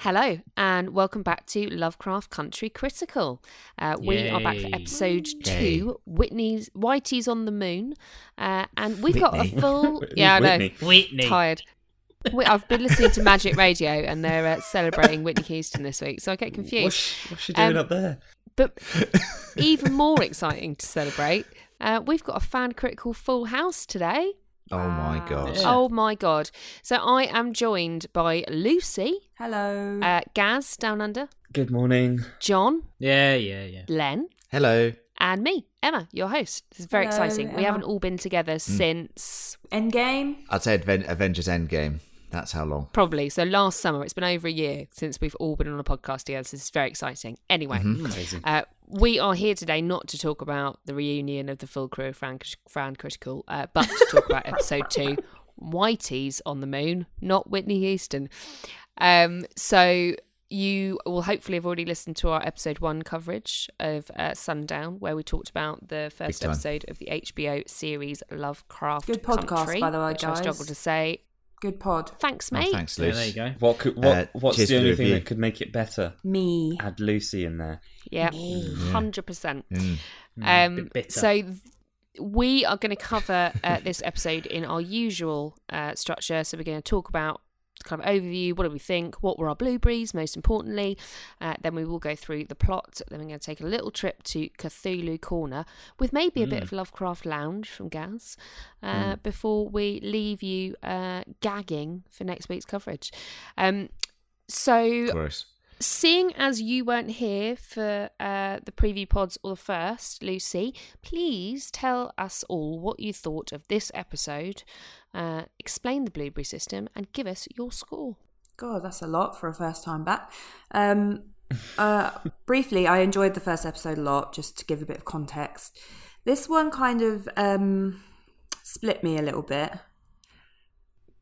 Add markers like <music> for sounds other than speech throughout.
Hello, and welcome back to Lovecraft Country Critical. Uh, we are back for episode Yay. two, Whitney's Whitey's on the Moon, uh, and we've got a full. <laughs> yeah, I know. Whitney. Whitney. Tired. Wait, I've been listening to Magic Radio, and they're uh, celebrating Whitney Houston this week, so I get confused. What's she, what's she doing Um, up there? But even <laughs> more exciting to celebrate, uh, we've got a fan critical full house today. Oh my god. Oh my god! So I am joined by Lucy, Hello. uh, Gaz down under, Good morning. John, Yeah, yeah, yeah. Len, Hello. and me, Emma, your host. This is very Hello, exciting. We Emma. haven't all been together since Endgame. I'd say Adven- Avengers Endgame. That's how long. probably so last summer. It's been over a year since we've all been on a podcast together. So this is very exciting. Anyway, Mm-hmm. Amazing. uh, we are here today not to talk about the reunion of the full crew of Fran, Fran Critical, uh, but to talk about <laughs> episode two, Whitey's on the Moon, not Whitney Houston. Um, so you will hopefully have already listened to our episode one coverage of uh, Sundown, where we talked about the first episode of the HBO series Lovecraft Good podcast, Country, by the way, which I guys. struggle to say. Good pod. Thanks, Oh, mate. thanks, Yeah, there you go. What could what Uh, what's the only thing that could make it better? Me. Add Lucy in there. Yeah, Mm. hundred percent. Mm. Um, bit so th- we are going to cover uh, this episode in our usual uh, structure. So we're going to talk about kind of overview. What do we think? What were our blueberries? Most importantly, uh, then we will go through the plot. Then we're going to take a little trip to Cthulhu Corner with maybe a bit of Lovecraft Lounge from Gaz uh, before we leave you uh, gagging for next week's coverage. Um, so seeing as you weren't here for uh, the preview pods or the first, Lucy, please tell us all what you thought of this episode. Uh, explain the blueberry system and give us your score. God, that's a lot for a first time back. Um, uh, <laughs> briefly, I enjoyed the first episode a lot, just to give a bit of context. This one kind of um, split me a little bit,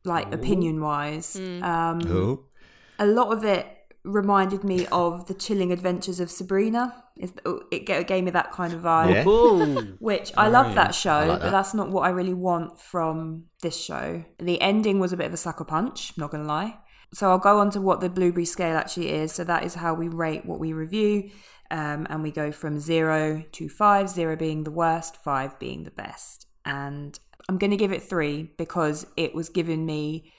like opinion wise. Um, Oh. a lot of it reminded me of the chilling adventures of Sabrina. It gave me that kind of vibe. Yeah. Which I love that show, I like but that's not what I really want from this show. The ending was a bit of a sucker punch, not gonna lie. So I'll go on to what the blueberry scale actually is. So that is how we rate what we review. Um, and we go from zero to five. Zero being the worst, five being the best. And I'm going to give it three because it was giving me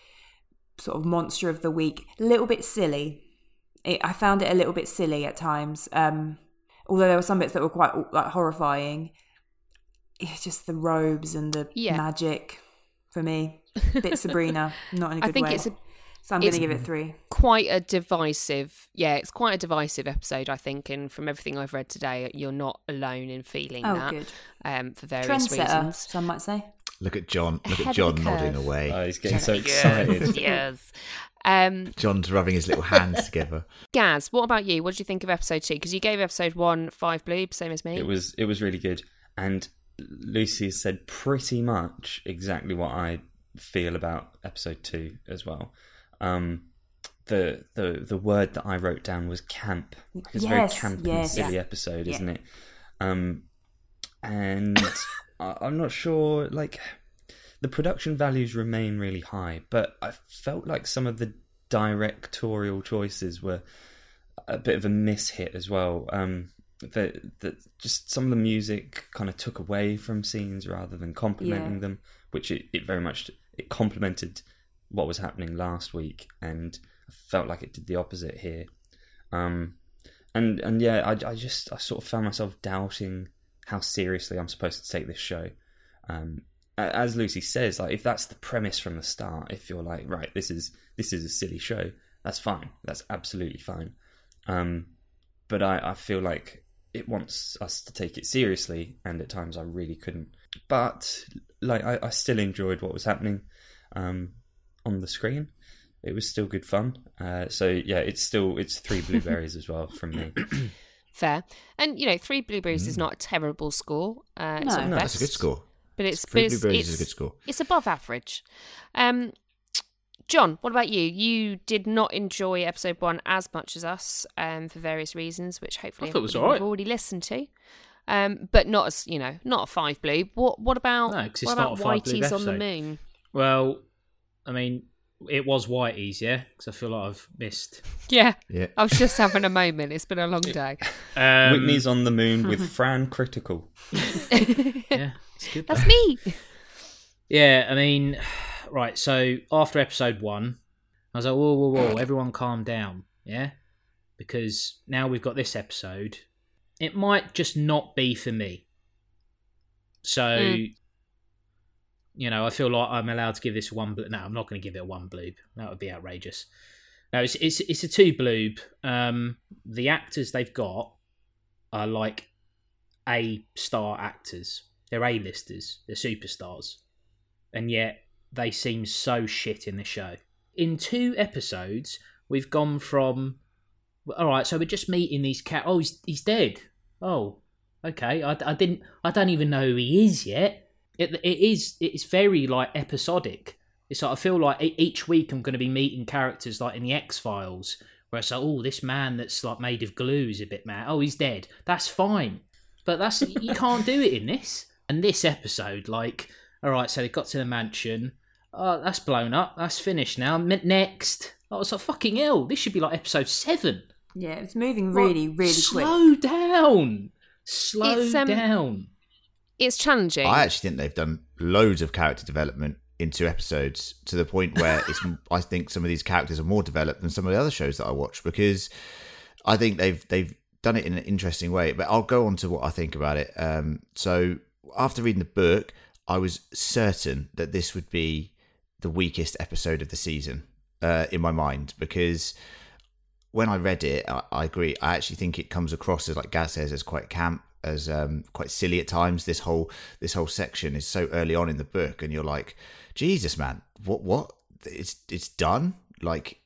sort of monster of the week, a little bit silly. It, I found it a little bit silly at times. Um, although there were some bits that were quite like horrifying. It's just the robes and the Yeah. magic for me. Bit <laughs> Sabrina, not in a good I think way. it's a, so I'm going to give it three. quite a divisive, yeah, it's quite a divisive episode, I think. And from everything I've read today, you're not alone in feeling Oh, that good. um, for various reasons. some might say. Look at John. Look at John nodding away. Oh, he's getting so excited. yes. Um, John's rubbing his little hands together. <laughs> Gaz, what about you? What did you think of episode two? Because you gave episode one five blue, same as me. It was it was really good, and Lucy said pretty much exactly what I feel about episode two as well. Um, the the the word that I wrote down was camp. Like, It's Yes, a very camp yes. and silly Yeah. episode, Yeah. isn't it? Um, and I, I'm not sure. Like the production values remain really high, but I felt like some of the directorial choices were a bit of a mishit as well. Um, that that just some of the music kind of took away from scenes rather than complementing Yeah. them, which it, it very much it complemented what was happening last week, and I felt like it did the opposite here. Um, and and yeah, I, I just I sort of found myself doubting how seriously I'm supposed to take this show. Um, as Lucy says, like if that's the premise from the start, if you're like, right, this is this is a silly show, that's fine, that's absolutely fine. Um, but I, I feel like it wants us to take it seriously, and at times I really couldn't. But like I, I still enjoyed what was happening um, on the screen. It was still good fun. Uh, so yeah, it's still it's three <laughs> blueberries as well from me. <clears throat> Fair. And, you know, three blueberries is not a terrible score. Uh, it's No. not No, that's a good score. But it's, Three but it's, blueberries it's, is a good score. It's above average. Um, John, what about you? You did not enjoy episode one as much as us um, for various reasons, which hopefully I thought it was everybody alright. have already listened to. Um, but not as you know, not a five blue. What what about No, 'cause it's what about a Whitey's on the moon? Well, I mean, it was Whitey's, yeah, because I feel like I've missed. Yeah. Yeah. I was just having a moment. It's been a long <laughs> day. Um, Whitney's on the moon with <laughs> Fran Critical. <laughs> yeah, it's good. That's me. Yeah, I mean, <sighs> right. So after episode one, I was like, whoa, whoa, whoa, everyone calm down, yeah, because now we've got this episode. It might just not be for me. So, Mm. You know, I feel like I'm allowed to give this one. Blo- no, I'm not going to give it a one bloob. That would be outrageous. No, it's it's it's a two bloob. Um, the actors they've got are like A star actors. They're A listers. They're superstars and yet they seem so shit in the show. In two episodes, we've gone from all right, so we're just meeting these cat. Oh, he's he's dead. Oh, okay. I, I didn't. I don't even know who he is yet. It it is it's very like episodic. It's like I feel like each week I'm going to be meeting characters like in the X Files, where it's like, oh, this man that's like made of glue is a bit mad. Oh, he's dead. That's fine, but that's you can't do it in this. And this episode, like, all right, so they got to the mansion. Oh, that's blown up. That's finished now. Next. Oh, it's like fucking hell. This should be like episode seven. Yeah, it's moving really, Like, really quick. Slow down. Slow um, down. It's challenging. I actually think they've done loads of character development in two episodes to the point where <laughs> it's. I think some of these characters are more developed than some of the other shows that I watch because I think they've they've done it in an interesting way. But I'll go on to what I think about it. Um, so after reading the book, I was certain that this would be the weakest episode of the season uh, in my mind because when I read it, I, I agree. I actually think it comes across as like Gaz says, as quite camp, as um, quite silly at times. This whole this whole section is so early on in the book, and you're like, Jesus, man, what what? It's it's done. Like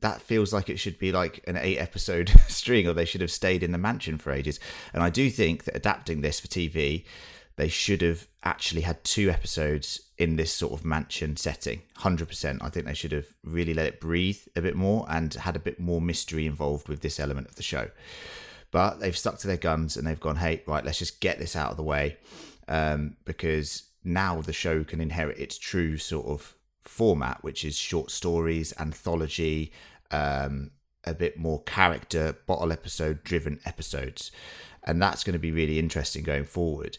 that feels like it should be like an eight episode <laughs> string, or they should have stayed in the mansion for ages. And I do think that adapting this for TV, they should have actually had two episodes in this sort of mansion setting 100% i think they should have really let it breathe a bit more and had a bit more mystery involved with this element of the show but they've stuck to their guns and they've gone hey right let's just get this out of the way um, because now the show can inherit its true sort of format which is short stories anthology um, a bit more character bottle episode driven episodes and that's going to be really interesting going forward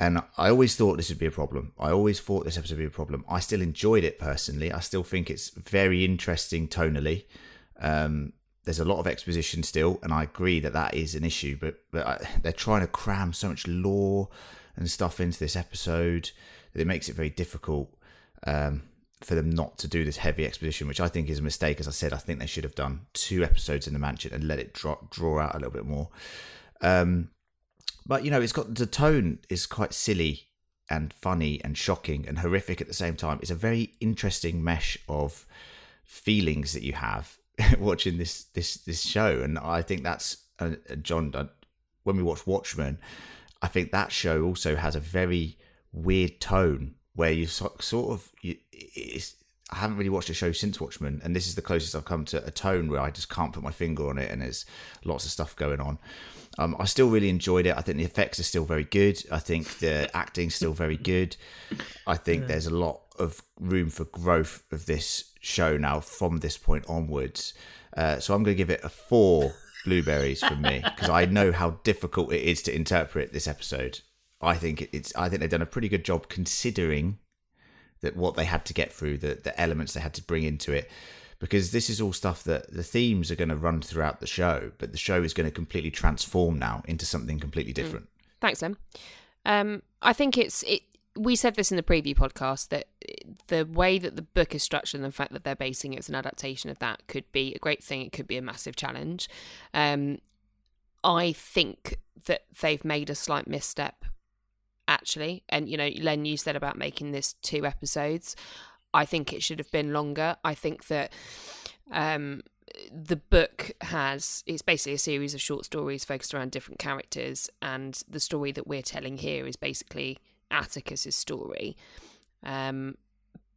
and I always thought this would be a problem. I always thought this episode would be a problem. I still enjoyed it personally. I still think it's very interesting tonally. Um, there's a lot of exposition still, and I agree that that is an issue. But but I, they're trying to cram so much lore and stuff into this episode that it makes it very difficult um, for them not to do this heavy exposition, which I think is a mistake. As I said, I think they should have done two episodes in the mansion and let it draw draw out a little bit more. Um, but you know, it's got the tone is quite silly and funny and shocking and horrific at the same time. It's a very interesting mesh of feelings that you have <laughs> watching this this this show, and I think that's uh, uh, John. Uh, when we watch Watchmen, I think that show also has a very weird tone where you so, sort of you, it's. I haven't really watched a show since Watchmen, and this is the closest I've come to a tone where I just can't put my finger on it, and there's lots of stuff going on. Um, I still really enjoyed it. I think the effects are still very good. I think the acting's still very good. I think there's a lot of room for growth of this show now from this point onwards. Uh, so I'm going to give it a four blueberries from me because I know how difficult it is to interpret this episode. I think it's. I think they've done a pretty good job considering that what they had to get through, the the elements they had to bring into it because this is all stuff that the themes are going to run throughout the show, but the show is going to completely transform now into something completely different. Thanks, Em. Um, I think it's it. We said this in the preview podcast that the way that the book is structured and the fact that they're basing it as an adaptation of that could be a great thing. It could be a massive challenge. Um, I think that they've made a slight misstep, actually. And you know, Len, you said about making this two episodes. I think it should have been longer. I think that um, the book has it's basically a series of short stories focused around different characters, and the story that we're telling here is basically Atticus's story. Um,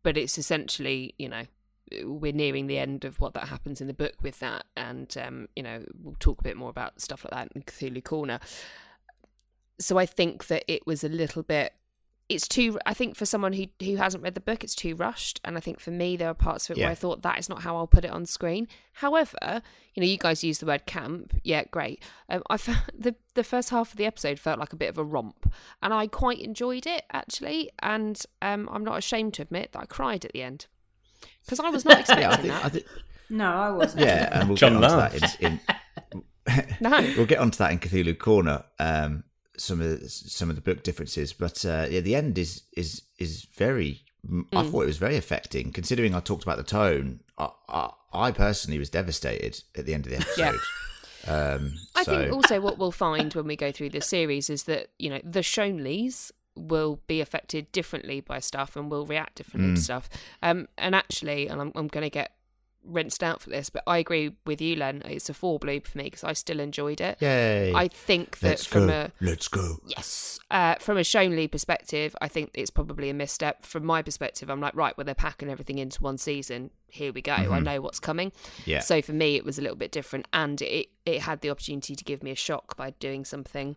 but it's essentially, you know, we're nearing the end of what that happens in the book with that, and um, you know, we'll talk a bit more about stuff like that in Cthulhu Corner. So I think that it was a little bit it's too i think for someone who who hasn't read the book it's too rushed and i think for me there are parts of it Yeah. where i thought that is not how i'll put it on screen however you know you guys use the word camp yeah great um, i found <laughs> the the first half of the episode felt like a bit of a romp and i quite enjoyed it actually and um i'm not ashamed to admit that i cried at the end because i was not expecting <laughs> Yeah, I think, that I think, No, I wasn't. yeah, and we'll John get onto laughed. that in, in <laughs> no we'll get onto that in Cthulhu Corner. Um, some of the, some of the book differences, but uh, yeah, the end is is is very. I Mm. thought it was very affecting, considering I talked about the tone. I, I, I personally was devastated at the end of the Yeah. episode. Um, I so, think also what we'll find when we go through the series is that you know the Shonleys will be affected differently by stuff and will react differently Mm. to stuff. Um, and actually, and I'm, I'm going to get rinsed out for this, but I agree with you, Len. It's a four bloob for me because I still enjoyed it. yay! I think that Let's from go. a Let's go. yes, uh, from a Shonley perspective, I think it's probably a misstep. From my perspective, I'm like, right, well, they're packing everything into one season. Here we go. I know what's coming. Mm-hmm. Yeah. So for me, it was a little bit different, and it it had the opportunity to give me a shock by doing something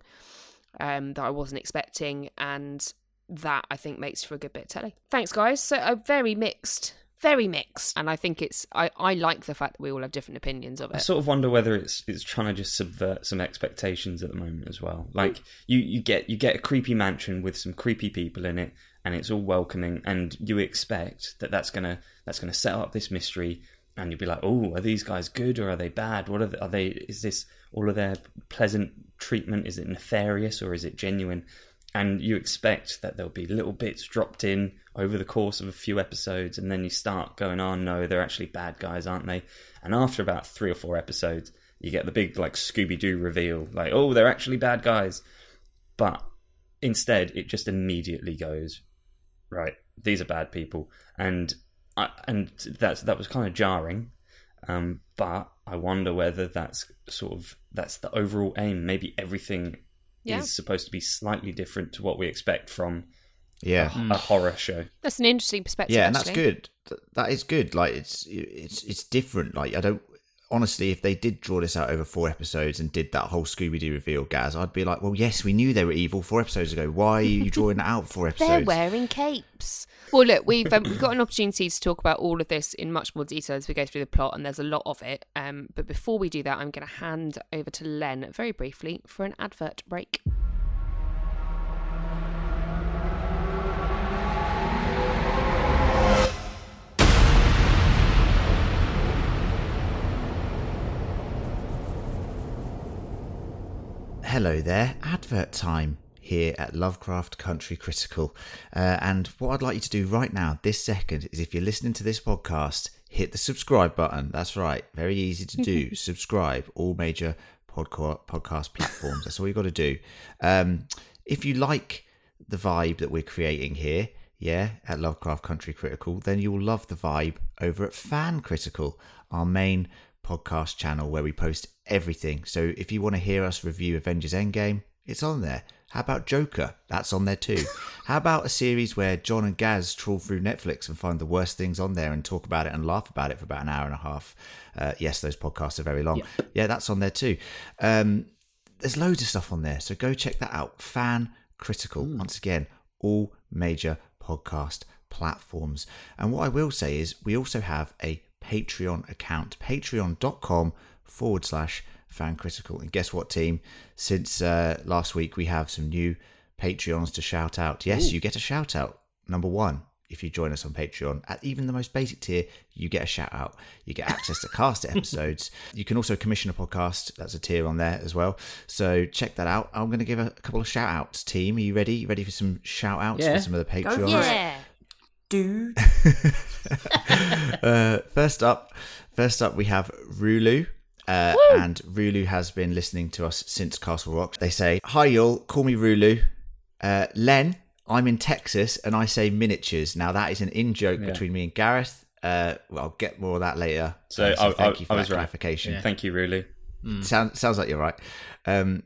um, that I wasn't expecting, and that I think makes for a good bit of telly. Thanks, guys. So a very mixed, very mixed, and I think it's I I like the fact that we all have different opinions of it. I sort of wonder whether it's it's trying to just subvert some expectations at the moment as well. Like you you get you get a creepy mansion with some creepy people in it, and it's all welcoming, and you expect that that's gonna that's gonna set up this mystery, and you'll be like, oh, are these guys good or are they bad? What are they, are they? Is this all of their pleasant treatment? Is it nefarious or is it genuine? And you expect that there'll be little bits dropped in over the course of a few episodes, and then you start going, "Oh no, they're actually bad guys, aren't they?" And after about three or four episodes, you get the big like Scooby Doo reveal, like, "Oh, they're actually bad guys." But instead, it just immediately goes, "Right, these are bad people," and I, and that's that was kind of jarring. Um, but I wonder whether that's sort of that's the overall aim. Maybe everything Yeah. is supposed to be slightly different to what we expect from Yeah. a horror show. That's an interesting perspective. yeah, and that's good. That is good. Like it's it's it's different. Like I don't honestly, if they did draw this out over four episodes and did that whole Scooby Doo reveal, Gaz, I'd be like, well, yes, we knew they were evil four episodes ago. Why are you <laughs> drawing it out four They're wearing capes. Well, look, we've um, we've got an opportunity to talk about all of this in much more detail as we go through the plot, and there's a lot of it. Um, but before we do that, I'm going to hand over to Len very briefly for an advert break. Hello there, advert time here at Lovecraft Country Critical. Uh, and what I'd like you to do right now, this second, is if you're listening to this podcast, hit the subscribe button. That's right, very easy to do. <laughs> subscribe, all major podca- podcast platforms. That's all you've got to do. Um, if you like the vibe that we're creating here, yeah, at Lovecraft Country Critical, then you'll love the vibe over at Fan Critical, our main podcast channel where we post everything. So if you want to hear us review Avengers Endgame, it's on there. How about Joker? That's on there too. <laughs> How about a series where John and Gaz trawl through Netflix and find the worst things on there and talk about it and laugh about it for about an hour and a half? Uh, yes, those podcasts are very long. Yeah, that's on there too. Um, there's loads of stuff on there, so go check that out. Fan Critical, once again, all major podcast platforms. And what I will say is, we also have a Patreon account, patreon.com forward slash fan critical. And guess what, team? Since uh, last week, we have some new Patreons to shout out. Yes, you get a shout out. Number one, if you join us on Patreon at even the most basic tier, you get a shout out. You get access to cast <laughs> episodes. You can also commission a podcast. That's a tier on there as well. So check that out. I'm going to give a couple of shout outs, team. Are you ready? You ready for some shout outs Yeah. for some of the Patreons? Yeah. Dude. <laughs> uh, first up, first up, we have Rulu. Uh, and Rulu has been listening to us since Castle Rock. They say, Hi, y'all, call me Rulu. Uh, Len, I'm in Texas and I say miniatures. Now, that is an in joke Yeah. between me and Gareth. Uh, well, I'll get more of that later. So, Uh, I, thank I, you for I that was right. clarification. Thank you, Rulu. Sound, sounds like you're right. Um,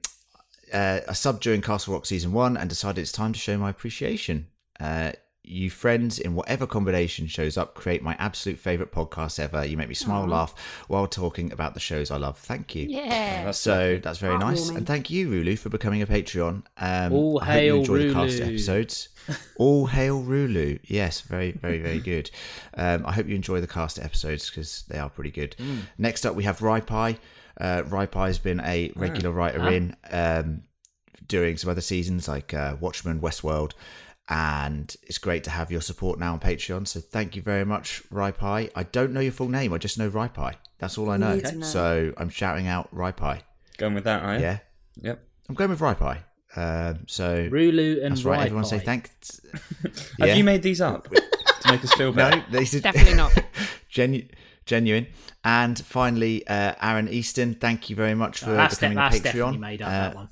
uh, I subbed during Castle Rock season one and decided it's time to show my appreciation. Uh, You friends in whatever combination shows up create my absolute favourite podcast ever. You make me smile, laugh while talking about the shows I love. Thank you. Yeah. That's So that's very nice, and thank you, Rulu, for becoming a Patreon. Um, All I hope you hail enjoy the cast Rulu. episodes. <laughs> All hail Rulu! Yes, very, very, very good. Um, I hope you enjoy the cast episodes because they are pretty good. Next up, we have Raipai. Uh, Raipai has been a regular writer in um, doing some other seasons like uh, Watchmen, Westworld, and it's great to have your support now on Patreon. So thank you very much, Raipai. I don't know your full name. I just know Raipai. That's all I know. need to know. So I'm shouting out Raipai. Going with that, are you? Yeah, Yep. I'm going with Raipai. Um, so Rulu and that's right. Rai Everyone say Pai. thanks. <laughs> Have Yeah. you made these up to make us feel <laughs> better? No, they did Definitely not. <laughs> Genu- genuine. And finally, uh, Aaron Easton, thank you very much for that's, de- becoming that's a Patreon. definitely made up Uh, that one.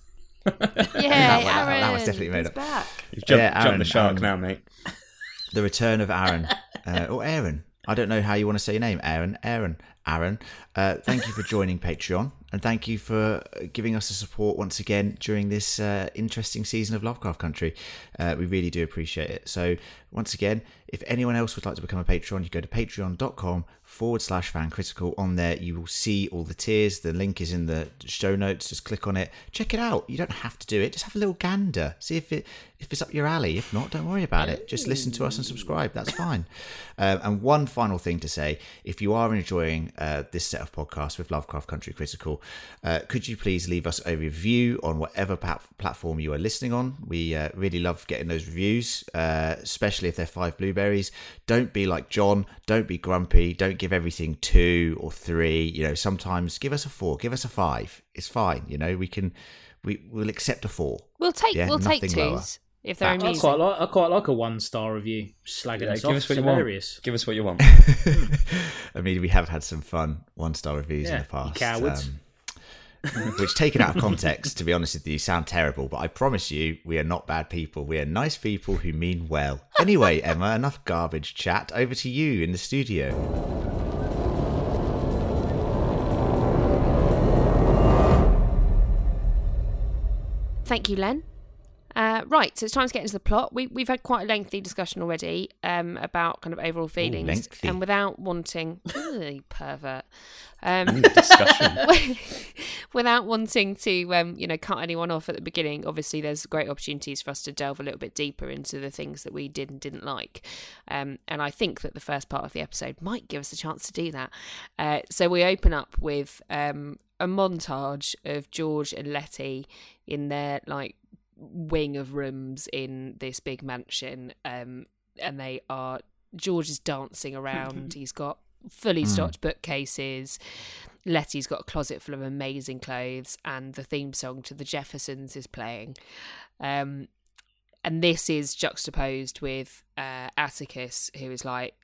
<laughs> Yeah, that, Aaron. that was definitely made He's up. back. You've jumped, Yeah, jumped the shark um, now, mate. <laughs> The return of Aaron, uh, or Aaron. I don't know how you want to say your name, Aaron. Aaron. Aaron. Uh, thank you for joining <laughs> Patreon, and thank you for uh, giving us the support once again during this uh, interesting season of Lovecraft Country. Uh, we really do appreciate it. So, once again, if anyone else would like to become a Patreon, you go to patreon.com forward slash fan critical. On there, you will see all the tiers. The link is in the show notes. Just click on it, check it out. You don't have to do it. Just have a little gander, see if it if it's up your alley. If not, don't worry about it. Just listen to us and subscribe. That's fine. Um, and one final thing to say: if you are enjoying uh, this set of podcasts with Lovecraft Country Critical, uh, could you please leave us a review on whatever plat- platform you are listening on? We uh, really love getting those reviews, uh, especially if they're five blueberries. Don't be like John. Don't be grumpy. Don't give everything two or three. You know, sometimes give us a four, give us a five. It's fine. You know, we can. We will accept a four. We'll take Yeah, we'll take twos lower. If they're I amusing. quite like I quite like a one star review. Slagging Yeah, us give off. us what It's you want. Give us what you want. <laughs> I mean, we have had some fun one star reviews in Yeah, the you past. cowards. um, which, taken out of context, to be honest with you, sound terrible. But I promise you, we are not bad people. We are nice people who mean well. Anyway, <laughs> Emma, enough garbage chat. Over to you in the studio. Thank you, Len. Uh, right, so it's time to get into the plot. We, we've had quite a lengthy discussion already um, about kind of overall feelings, lengthy. and without wanting, Ugh, pervert, um, Discussion. <laughs> without wanting to, um, you know, cut anyone off at the beginning. Obviously, there's great opportunities for us to delve a little bit deeper into the things that we did and didn't like, um, and I think that the first part of the episode might give us a chance to do that. Uh, so we open up with um, a montage of George and Leti in their like wing of rooms in this big mansion um and they are george is dancing around. <laughs> He's got fully stocked bookcases. Leti's got a closet full of amazing clothes and the theme song to the jeffersons is playing. Um and this is juxtaposed with uh atticus who is like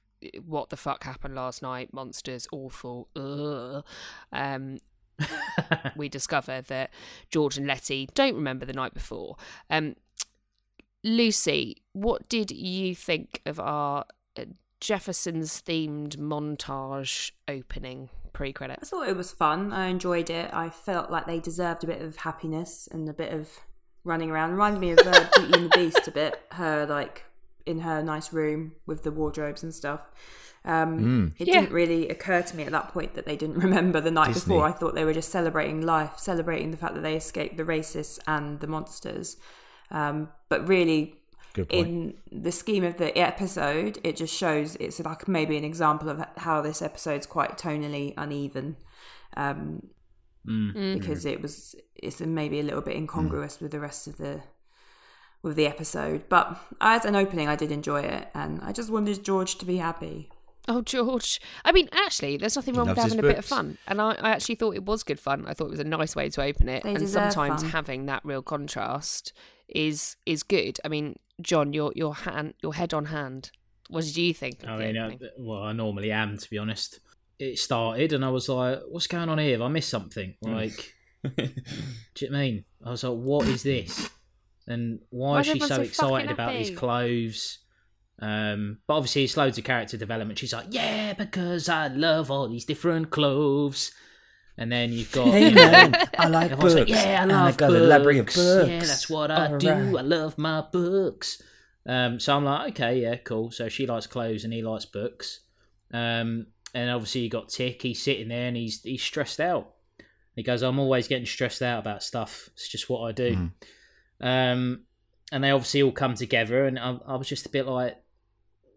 what the fuck happened last night? Monsters awful. Ugh. um <laughs> we discover that George and Leti don't remember the night before. Um, Lucy, what did you think of our uh, Jefferson's themed montage opening pre credit? I thought it was fun. I enjoyed it. I felt like they deserved a bit of happiness and a bit of running around. Reminded me of uh, Beauty and the Beast a bit. Her like in her nice room with the wardrobes and stuff. Um, It Yeah. didn't really occur to me at that point that they didn't <laughs> remember the night Disney. before. I thought they were just celebrating life, celebrating the fact that they escaped the racists and the monsters. Um, but really, in the scheme of the episode, it just shows it's like maybe an example of how this episode's quite tonally uneven. Um, Mm. because it was it's maybe a little bit incongruous with the rest of the with the episode. But as an opening, I did enjoy it, and I just wanted George to be happy. Oh, George. I mean, actually, there's nothing wrong with having a bit of fun. And I, I actually thought it was good fun. I thought it was a nice way to open it. They and sometimes fun. having that real contrast is is good. I mean, John, your your hand your head on hand. What did you think? of I mean, uh, well, I normally am to be honest. It started, and I was like, "What's going on here? Have I missed something?" Like, <laughs> do you know I mean? I was like, "What is this?" And why Why is is she so so excited about these happy? clothes? Um, but obviously, it's loads of character development. She's like, "Yeah, because I love all these different clothes." And then you've got, you know, I like Everyone's like, yeah, I love books. Yeah, that's what I do. I love my books. Um, so I'm like, okay, yeah, cool. So she likes clothes and he likes books. Um, and obviously you got Tic. He's sitting there and he's he's stressed out. He goes, I'm always getting stressed out about stuff. It's just what I do. Mm. Um, and they obviously all come together, and I, I was just a bit like,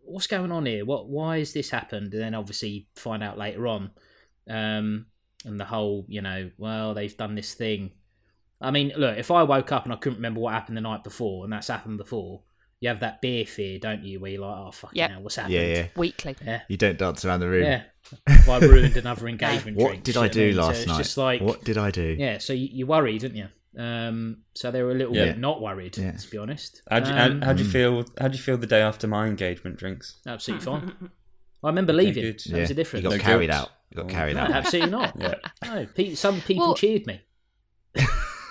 what's going on here? What? Why has this happened? And then obviously find out later on, um, and the whole, you know, well, they've done this thing. I mean, look, if I woke up and I couldn't remember what happened the night before, and that's happened before, you have that beer fear, don't you? Where you're like, oh fucking Yep. hell, what's happened? Yeah, yeah. Weekly. yeah. You don't dance around the room. Yeah. Have I ruined another <laughs> engagement What drink? did I know do mean? So last it's night? Just like, what did I do? yeah. So you, you worried, didn't you? Um, so they were a little Yeah. bit not worried, Yeah. to be honest. How'd you, Um, how, how'd you Mm. feel? How'd you feel the day after my engagement drinks? absolutely fine. <laughs> I remember Okay, leaving. good. That was a difference. You got No carried guilt. out. You got Oh. carried No, out. absolutely not. <laughs> Yeah. No, pe- some people Well- cheered me.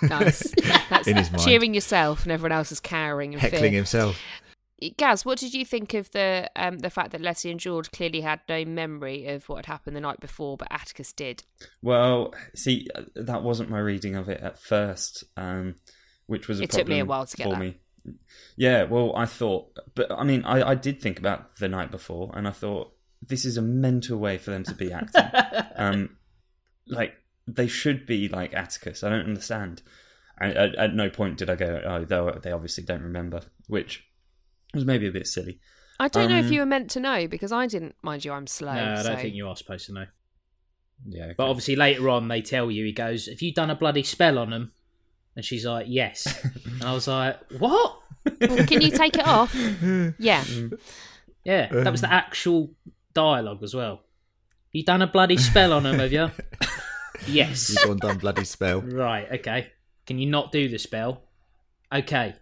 Nice. That's <laughs> In his mind. cheering yourself and everyone else is cowering in Heckling fear. himself. Gaz, what did you think of the um, the fact that Leti and George clearly had no memory of what had happened the night before, but Atticus did? Well, see, uh, that wasn't my reading of it at first, um, which was a It took me a while to get for that. me. Yeah, well, I thought, but I mean, I, I did think about the night before, and I thought this is a mental way for them to be acting. <laughs> um, like they should be like Atticus. I don't understand. I, at, at no point did I go, oh, they, they obviously don't remember, which was maybe a bit silly. I don't know if Um, you were meant to know because I didn't. Mind you, I'm slow. no, I don't so- think you are supposed to know. Yeah, But obviously later on they tell you, he goes, "Have you done a bloody spell on them?" And she's like, "Yes." <laughs> and I was like, "What?" Well, can you take it off? <laughs> Yeah. Yeah, that was the actual dialogue as well. You done a bloody spell on them, have <laughs> you? yes. You've gone done bloody spell. Right. Okay. Can you not do the spell? Okay.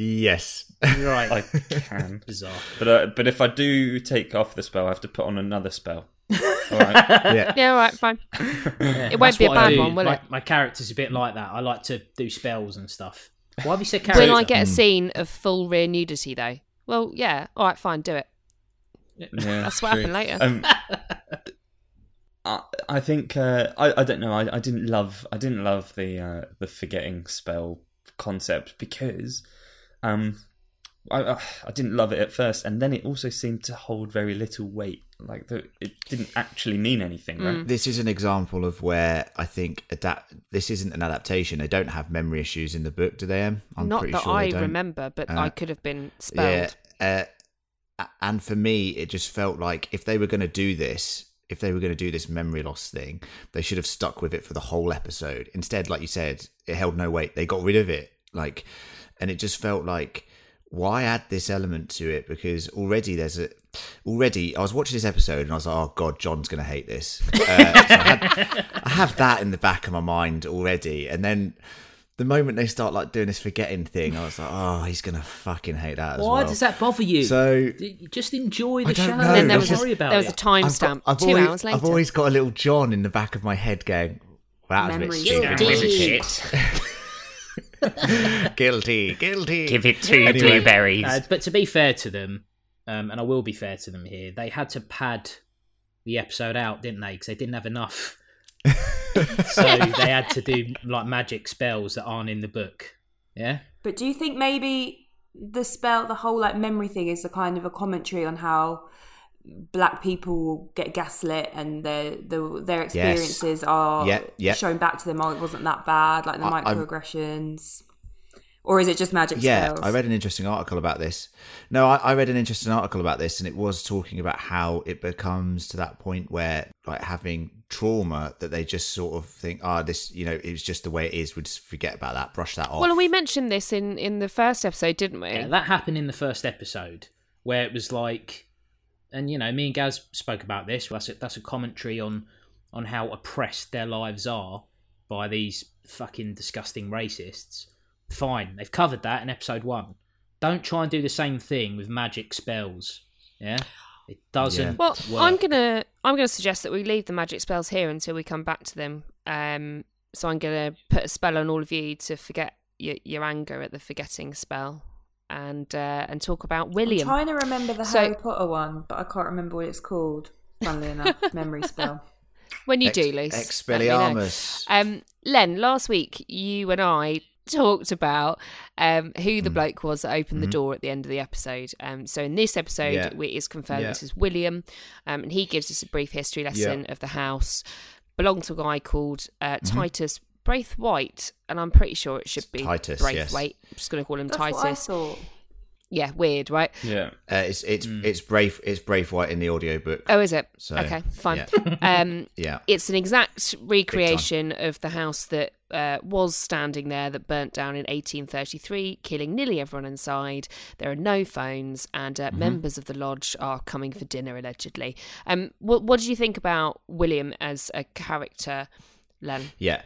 Yes. Right. I can. <laughs> Bizarre. But uh, but if I do take off the spell, I have to put on another spell. <laughs> All right. Yeah. Yeah, all right, fine. Yeah, <laughs> It won't that's be a bad one, will my, it? My character's a bit like that. I like to do spells and stuff. Why have you said character? Will I get a Mm. scene of full rear nudity though? Well, yeah. All right, fine, do it. Yeah, That's what true. happened later. Um, I, I think uh, I I don't know. I, I didn't love I didn't love the uh, the forgetting spell concept because um I uh, I didn't love it at first, and then it also seemed to hold very little weight. Like the, it didn't actually mean anything, right? This is an example of where I think adapt. This isn't an adaptation. They don't have memory issues in the book, do they? Em? I'm Not pretty that sure they I don't. remember, but Uh, I could have been spelled. Yeah. Uh, and for me, it just felt like if they were going to do this, if they were going to do this memory loss thing, they should have stuck with it for the whole episode. Instead, like you said, it held no weight. They got rid of it. Like, and it just felt like, why add this element to it? Because already there's a, already I was watching this episode and I was like, oh god, John's going to hate this. Uh, so I, had, I have that in the back of my mind already, and then. The moment they start like doing this forgetting thing, I was like, "Oh, he's gonna fucking hate that as Why well." does that bother you? So just enjoy the show. know. And then there was, a, worry about there was a timestamp I've two always, hours later. I've always got a little John in the back of my head going, "Well, that was a bit stupid, <laughs> stick. guilty, Give it two Anyway. blueberries. Uh, but to be fair to them, um, and I will be fair to them here, they had to pad the episode out, didn't they? Because they didn't have enough. <laughs> so they had to do like magic spells that aren't in the book. Yeah. But do you think maybe the spell, the whole like memory thing, is a kind of a commentary on how black people get gaslit and their the, their experiences are Yeah, yeah. shown back to them? Oh, it wasn't that bad, like the I- I'm- microaggressions. Or is it just magic Yeah, spells? I read an interesting article about this. No, I, I read an interesting article about this, and it was talking about how it becomes to that point where, like, having trauma that they just sort of think, "Ah, this, you know, it's just the way it is." We just forget about that, brush that off. well, we mentioned this in, in the first episode, didn't we? Yeah, that happened in the first episode where it was like, and you know, me and Gaz spoke about this. That's a, that's a commentary on on how oppressed their lives are by these fucking disgusting racists. Fine, they've covered that in episode one. Don't try and do the same thing with magic spells. Yeah, it doesn't. Well, work. I'm gonna I'm gonna suggest that we leave the magic spells here until we come back to them. Um, so I'm gonna put a spell on all of you to forget your, your anger at the forgetting spell, and uh, and talk about William. I'm trying to remember the So- Harry Potter one, but I can't remember what it's called. Funnily enough, <laughs> memory spell. when you Ex- do, Luce. let me. Expelliarmus. Um, Len, last week you and I talked about um, who Hmm. the bloke was that opened the Mm-hmm. door at the end of the episode. Um, so in this episode, Yeah. it is confirmed Yeah. this is William, um, and he gives us a brief history lesson of the house. Belonged to a guy called uh, Mm-hmm. Titus Braithwaite, and I'm pretty sure it should be Titus, Braithwaite. I'm just going to call him That's what I Titus. thought. Yeah, weird, right? Yeah. Uh, it's it's it's brave it's brave white in the audiobook. Oh, is it? So, okay, fine. yeah. <laughs> Um, Yeah. it's an exact recreation of the house that uh, was standing there that burnt down in 1833, killing nearly everyone inside. There are no phones, and Mm-hmm. uh, members of the lodge are coming for dinner allegedly. Um, what, what did you think about William as a character, Len? Yeah.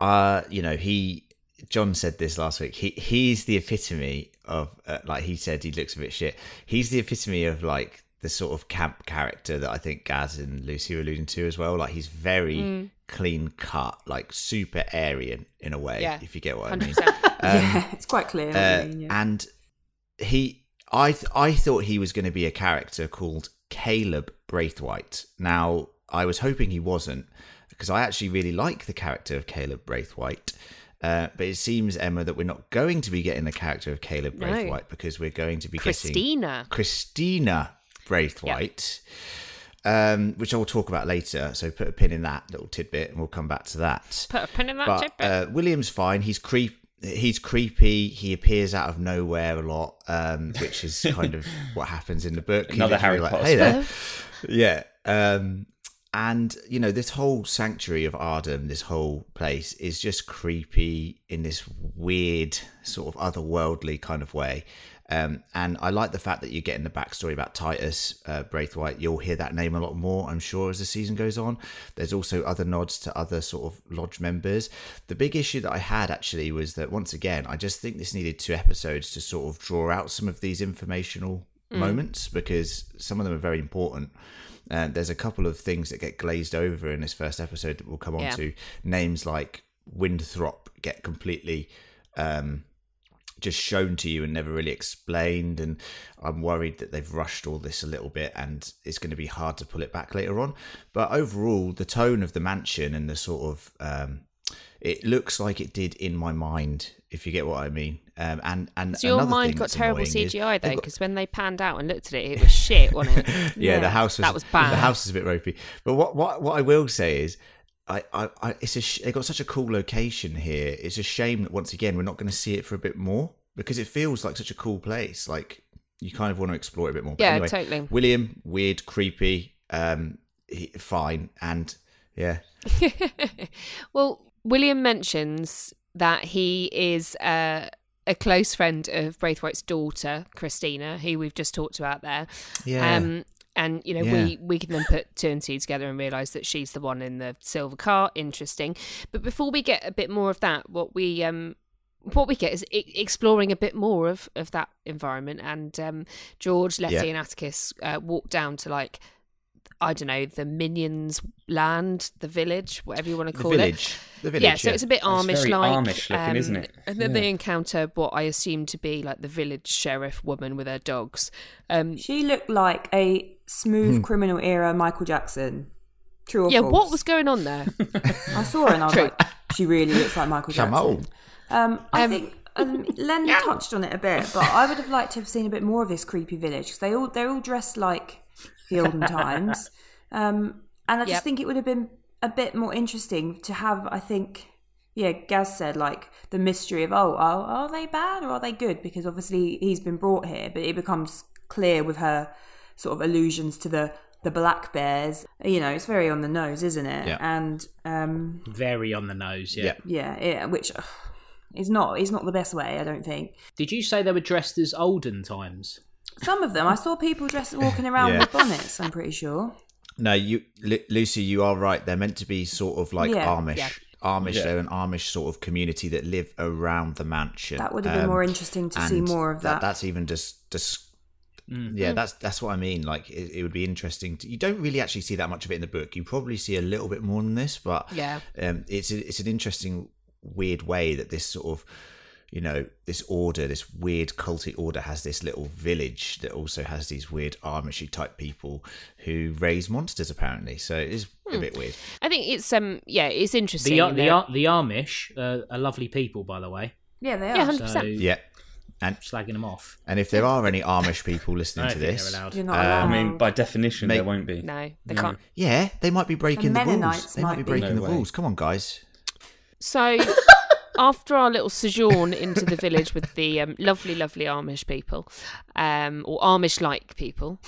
Uh, you know, he John said this last week. He he's the epitome of uh, like he said he looks a bit shit. He's the epitome of like the sort of camp character that I think Gaz and Lucy were alluding to as well. Like he's very clean cut, like super Aryan in a way, Yeah, if you get what I mean. 100%. <laughs> yeah, it's quite clear. what Uh, you mean, yeah. And he, I, th- I thought he was going to be a character called Caleb Braithwaite. Now, I was hoping he wasn't because I actually really like the character of Caleb Braithwaite. Uh, but it seems Emma that we're not going to be getting the character of Caleb No. Braithwaite because we're going to be getting Christina. Christina Braithwaite, um, which I will talk about later. So put a pin in that little tidbit, and we'll come back to that. Put a pin in that But tidbit. uh, William's fine. He's creep. He's creepy. He appears out of nowhere a lot, um, which is kind of <laughs> what happens in the book. He Another Harry like, Potter Hey there. <laughs> Yeah. Um, and you know this whole sanctuary of Ardham, this whole place is just creepy in this weird sort of otherworldly kind of way. Um, and I like the fact that you're getting the backstory about Titus uh, Braithwaite. You'll hear that name a lot more, I'm sure, as the season goes on. There's also other nods to other sort of lodge members. The big issue that I had actually was that once again, I just think this needed two episodes to sort of draw out some of these informational moments because some of them are very important. And there's a couple of things that get glazed over in this first episode that we'll come on Yeah. to. Names like Winthrop get completely um, just shown to you and never really explained. And I'm worried that they've rushed all this a little bit and it's going to be hard to pull it back later on. But overall, the tone of the mansion and the sort of um, it looks like it did in my mind, if you get what I mean. Um, and and So your mind got terrible CGI though, got- because when they panned out and looked at it, it was shit, wasn't it? <laughs> yeah, the house was that was bad. The house is a bit ropey. But what what what I will say is, I I, I it's a sh- they got such a cool location here. It's a shame that once again we're not going to see it for a bit more because it feels like such a cool place. Like you kind of want to explore it a bit more. But Yeah, anyway, totally. William, weird, creepy, um, he, fine, and yeah, <laughs> well, William mentions that he is uh, a close friend of Braithwaite's daughter, Christina, who we've just talked about there. yeah. Um, and you know, Yeah. we we can then put two and two together and realise that she's the one in the silver car. Interesting. But before we get a bit more of that, what we um what we get is e- exploring a bit more of of that environment. And um, George, Leti, Yeah. and Atticus uh, walk down to like. I don't know the minions' land, the village, whatever you want to the call it. village, the village. Yeah, so it's a bit It's Amish very like. Amish looking, isn't it? And then Yeah. they encounter what I assume to be like the village sheriff woman with her dogs. Um, She looked like a smooth Hmm. criminal era Michael Jackson. True or false? yeah, false? what was going on there? <laughs> I saw her and I was True. like, she really looks like Michael Jamal. Jackson. Um, I Um, think um, Len <laughs> touched on it a bit, but I would have liked to have seen a bit more of this creepy village because they all they're all dressed like the olden <laughs> times, um, and I just Yep. think it would have been a bit more interesting to have. I think, yeah, Gaz said like the mystery of oh, are, are they bad or are they good? Because obviously he's been brought here, but it becomes clear with her sort of allusions to the the black bears. You know, it's very on the nose, isn't it? Yeah. And um, Very on the nose, yeah. Yeah. yeah, yeah, which ugh, is not is not the best way, I don't think. Did you say they were dressed as olden times? Some of them, I saw people dressed walking <laughs> around Yeah. with bonnets. I'm pretty sure. No, you, Lu- Lucy, you are right. They're meant to be sort of like Yeah, Amish. yeah. Amish, Yeah. they're an Amish sort of community that live around the mansion. That would have been Um, more interesting to see more of that. That's even just just. Mm. Yeah, that's that's what I mean. Like, it, it would be interesting. To, you don't really actually see that much of it in the book. You probably see a little bit more than this, but Yeah. um, it's a, it's an interesting, weird way that this sort of, you know, this order, this weird culty order, has this little village that also has these weird Amishy type people who raise monsters. Apparently, so it is a Hmm. bit weird. I think it's um yeah, it's interesting. The, the, that- the Amish uh, are lovely people, by the way. Yeah, they are. Yeah, 100%. Yeah. And slagging them off. and if there are any Amish people listening to this. You're not Um. I mean, by definition, Mate- there won't be. No, they No. can't. yeah, they might be breaking The the, rules. They might be might be. breaking No the way. rules. Come on, guys. So, <laughs> after our little sojourn into the village with the um, lovely, lovely Amish people, um, or Amish-like people,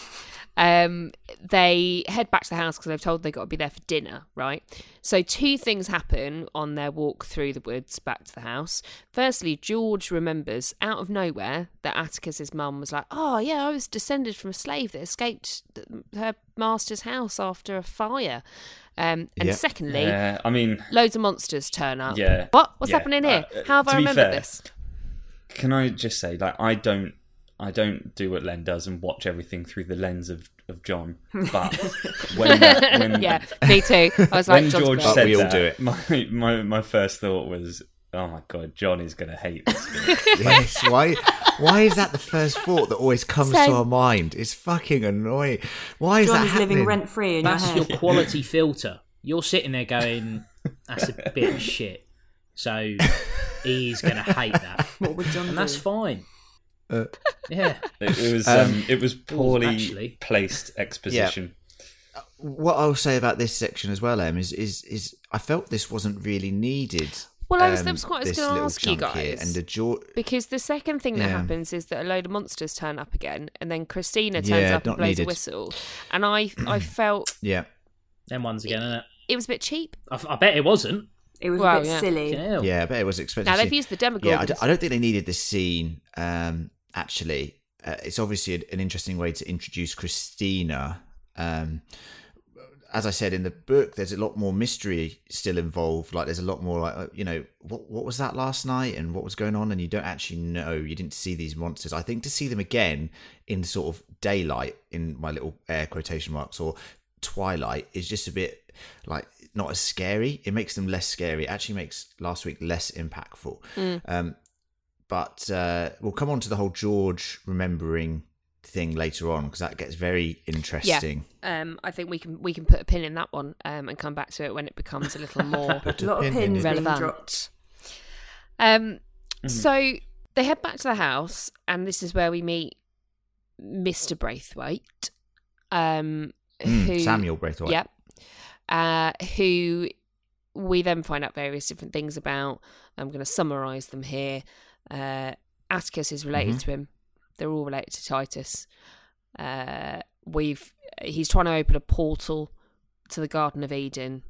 um, they head back to the house because they've told they've got to be there for dinner, right? So, two things happen on their walk through the woods back to the house. Firstly, George remembers out of nowhere that Atticus's mum was like, "Oh yeah, I was descended from a slave that escaped her master's house after a fire." Um, and Yeah. secondly, Yeah, I mean, loads of monsters turn up. Yeah. What? What's Yeah. happening here? Uh, uh, How have I remembered fair, this? can I just say, like, I don't, I don't do what Len does and watch everything through the lens of, of John. But <laughs> when, that, when, yeah, me too. I was like, when George said we all that, do it. My, my my first thought was, oh my god, John is gonna hate this. <laughs> Yes. Why? Why is that the first thought that always comes Same. to our mind? It's fucking annoying. Why is John that is living rent free in your That's head. your <laughs> quality filter. You're sitting there going, "That's a bit of shit." So he's gonna hate that, <laughs> What would John and that's fine. Uh, Yeah, It, it was Um, um, it was poorly actually. placed exposition. what I'll say about this section as well, Em, is is is I felt this wasn't really needed. Well, I was, um, that was quite I was going to ask you chunk here, guys. and the jaw. because the second thing that Yeah. happens is that a load of monsters turn up again, and then Christina turns Yeah, up and blows needed. a whistle. And I, I <clears throat> felt Yeah, them ones again. Innit? it It was a bit cheap. I, I bet it wasn't. It was Well, a bit yeah. silly. Hell. yeah, I bet it was expensive. Now they've used the Demogorgons. Yeah, I d- I don't think they needed this scene. Um, actually, uh, it's obviously an interesting way to introduce Christina. Um, as I said in the book, there's a lot more mystery still involved. Like there's a lot more like you know what what was that last night and what was going on, and you don't actually know. You didn't see these monsters. I think to see them again in sort of daylight, in my little air quotation marks, or twilight, is just a bit like not as scary. It makes them less scary. It actually makes last week less impactful. Um, but uh, we'll come on to the whole George remembering thing later on because that gets very interesting. Um, I think we can we can put a pin in that one um, and come back to it when it becomes a little <laughs> more Put A lot of pin in pins it. being relevant. dropped. Um, so they head back to the house, and this is where we meet Mister Braithwaite, um, Mm, who Samuel Braithwaite. Yep. Uh, who we then find out various different things about. I'm going to summarise them here. Uh, Atticus is related Mhm. to him. They're all related to Titus. Uh, we've he's trying to open a portal to the Garden of Eden,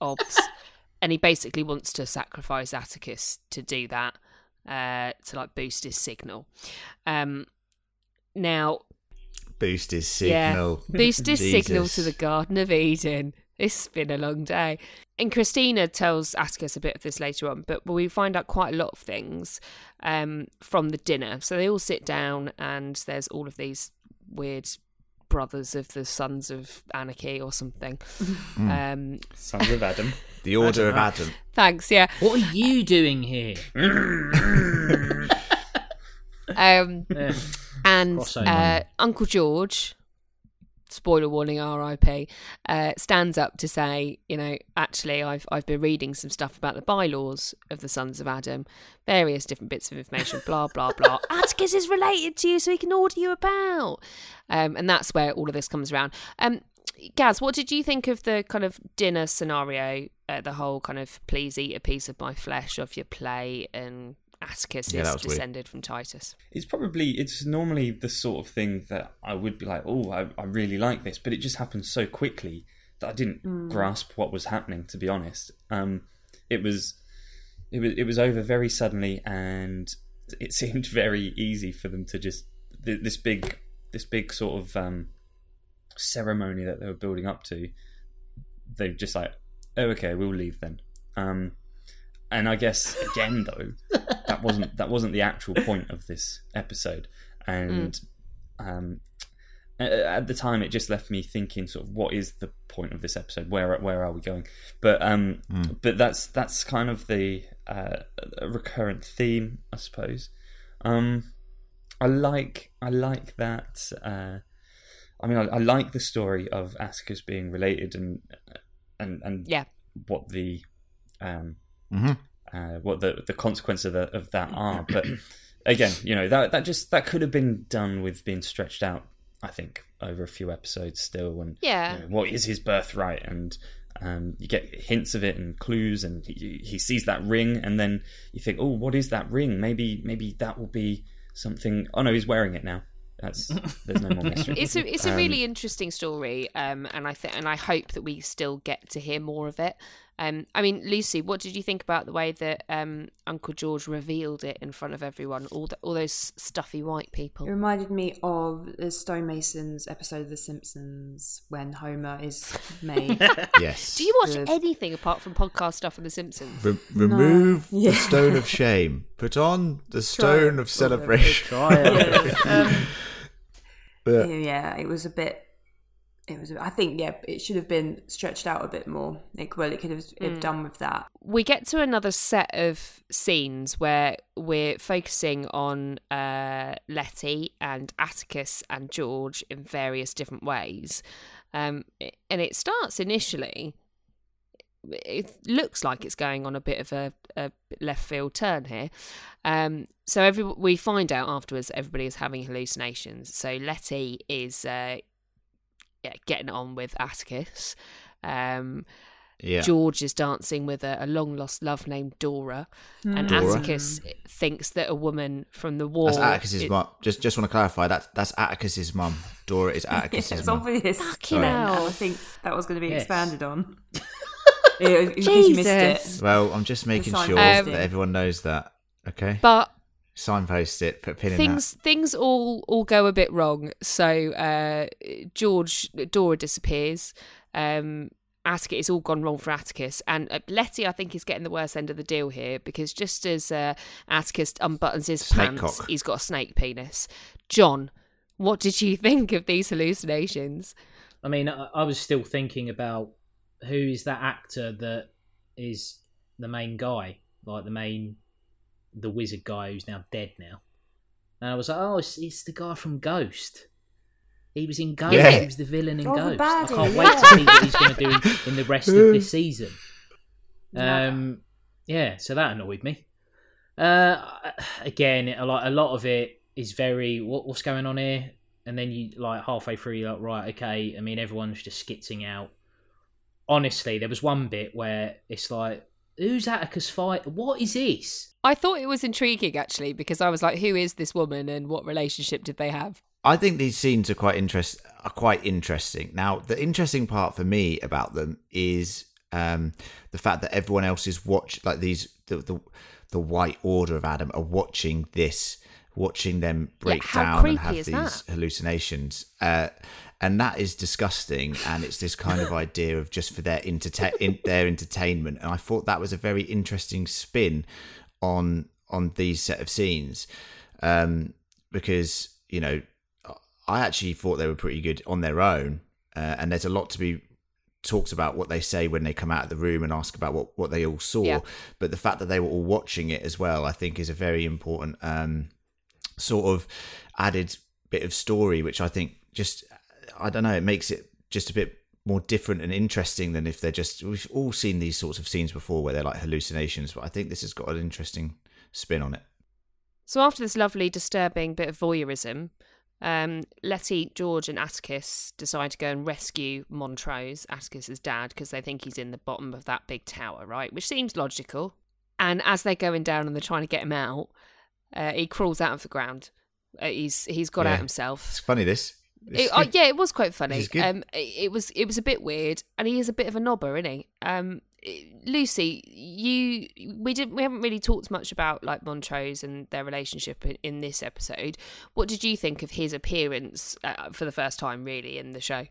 obs, <laughs> and he basically wants to sacrifice Atticus to do that, uh, to like boost his signal. Um, now Boost his Yeah. signal. boost his signal to <laughs> the Garden of Eden. It's been a long day. And Christina tells Atticus a bit of this later on, but we find out quite a lot of things um, from the dinner. So they all sit down, and there's all of these weird brothers of the Sons of Anarchy or something. <laughs> Um, Sons of Adam. <laughs> The Order of Adam. thanks, yeah. What are you doing here? <laughs> Um, Yeah. and uh, Uncle George, spoiler warning, R.I.P. Uh, stands up to say, you know, actually, I've I've been reading some stuff about the bylaws of the Sons of Adam, various different bits of information, blah blah blah. <laughs> Atticus is related to you, so he can order you about, um, and that's where all of this comes around. Um, Gaz, what did you think of the kind of dinner scenario? Uh, the whole kind of please eat a piece of my flesh of your plate and Atticus Yeah, is that was weird. descended from Titus. It's probably it's normally the sort of thing that I would be like, oh, I, I really like this, but it just happened so quickly that I didn't grasp what was happening. To be honest, um, it was it was it was over very suddenly, and it <laughs> seemed very easy for them to just th- this big this big sort of um, ceremony that they were building up to. They just like, oh, okay, we'll leave then. Um, and I guess again though, that wasn't that wasn't the actual point of this episode, and um, at the time it just left me thinking, sort of, what is the point of this episode? Where where are we going? But um, but that's that's kind of the uh, recurrent theme, I suppose. Um, I like I like that. Uh, I mean, I, I like the story of Atticus being related and and and Yeah. what the um, Mhm. uh, what the the consequences of, the, of that are. But again, you know that that just that could have been done with being stretched out. I think over a few episodes still, and Yeah. you know, what is his birthright, and um, you get hints of it and clues, and he, he sees that ring, and then you think, oh, what is that ring? Maybe maybe that will be something. Oh no, he's wearing it now. That's there's no more mystery. <laughs> It's a it's a Um, really interesting story, um, and I think and I hope that we still get to hear more of it. Um, I mean, Lucy, what did you think about the way that um, Uncle George revealed it in front of everyone? All the, all those stuffy white people. It people. reminded me of the Stonemasons episode of The Simpsons when Homer is <laughs> made. Yes. Do you watch Good. anything apart from podcast stuff and The Simpsons? Re- remove Yeah. the stone of shame. Put on the stone of celebration. <laughs> yeah, <laughs> um, Yeah. yeah, it was a bit. It was. I think yeah, it should have been stretched out a bit more. It, well, it could have, have done with that. we get to another set of scenes where we're focusing on uh, Leti and Atticus and George in various different ways. Um, and it starts initially, it looks like it's going on a bit of a, a left field turn here. Um, so every, we find out afterwards everybody is having hallucinations. So Leti is uh, yeah, getting on with Atticus. Um, Yeah. George is dancing with a, a long lost love named Dora, and Dora. Atticus thinks that a woman from the war. That's Atticus's it- mum. Just, just want to clarify that that's Atticus's mum. Dora is <laughs> Atticus's it's mum. obvious. Fucking hell. I think that was going to be Yes. expanded on. <laughs> yeah, in case you missed Jesus. it. Well, I'm just making sure Um, that everyone knows that. Okay. But Signpost it. Put a pin in things things all all go a bit wrong. So uh, George Dora disappears. Um, Atticus, it's all gone wrong for Atticus, and uh, Leti, I think, is getting the worst end of the deal here because just as uh, Atticus unbuttons his Snake pants, cock. he's got a snake penis. John, what did you <laughs> think of these hallucinations? I mean, I, I was still thinking about who is that actor that is the main guy, like the main, the wizard guy who's now dead now. And I was like, oh, it's, it's the guy from Ghost. He was in Ghost. Yeah. He was the villain in Oh, Ghost. I can't yeah. wait to see what he's going to do in, in the rest of this <laughs> season. Yeah. Um, yeah, so that annoyed me. Uh, again, a lot, a lot of it is very what, what's going on here, and then you like halfway through, you're like, right, okay. I mean, everyone's just skitzing out. Honestly, there was one bit where it's like, who's Atticus fight? What is this? I thought it was intriguing actually because I was like, who is this woman and what relationship did they have? I think these scenes are quite interest are quite interesting. Now, the interesting part for me about them is um, the fact that everyone else is watch like these the, the the White Order of Adam are watching this, watching them break how down and have these that? hallucinations. Uh, and that is disgusting, and it's this kind of idea of just for their entertain in, their entertainment. And I thought that was a very interesting spin on on these set of scenes, um, because you know I actually thought they were pretty good on their own, uh, and there's a lot to be talked about what they say when they come out of the room and ask about what, what they all saw. Yeah. But the fact that they were all watching it as well, I think, is a very important um, sort of added bit of story, which I think just I don't know, it makes it just a bit more different and interesting than if they're just we've all seen these sorts of scenes before where they're like hallucinations, but I think this has got an interesting spin on it. So after this lovely, disturbing bit of voyeurism, um, Leti, George, and Atticus decide to go and rescue Montrose, Atticus's dad, because they think he's in the bottom of that big tower, right? Which seems logical. And as they're going down and they're trying to get him out, uh, he crawls out of the ground. Uh, he's he's got Yeah. out himself. It's funny this. It's It, good. yeah, it was quite funny. good. Um, it, it was it was a bit weird, and he is a bit of a knobber, isn't he? Um, Lucy, you we didn't we haven't really talked much about like Montrose and their relationship in, in this episode. What did you think of his appearance uh, for the first time, really, in the show?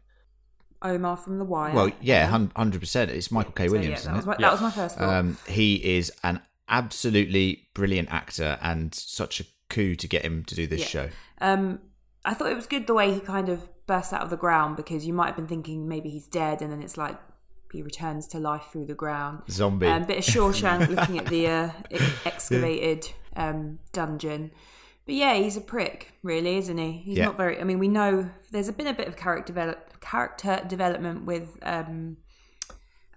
Omar from The Wire. Well, yeah, hundred percent. It's Michael K. So, Williams, yeah, that, was my, it? that was my first thought. Um, he is an absolutely brilliant actor, and such a coup to get him to do this Yeah. show. Um, I thought it was good the way he kind of burst out of the ground because you might have been thinking maybe he's dead, and then it's like he returns to life through the ground. Zombie. Um, bit of Shawshank <laughs> looking at the uh, excavated um, dungeon. But yeah, he's a prick, really, isn't he? He's Yeah. not very. I mean, we know there's been a bit of character develop, character development with um,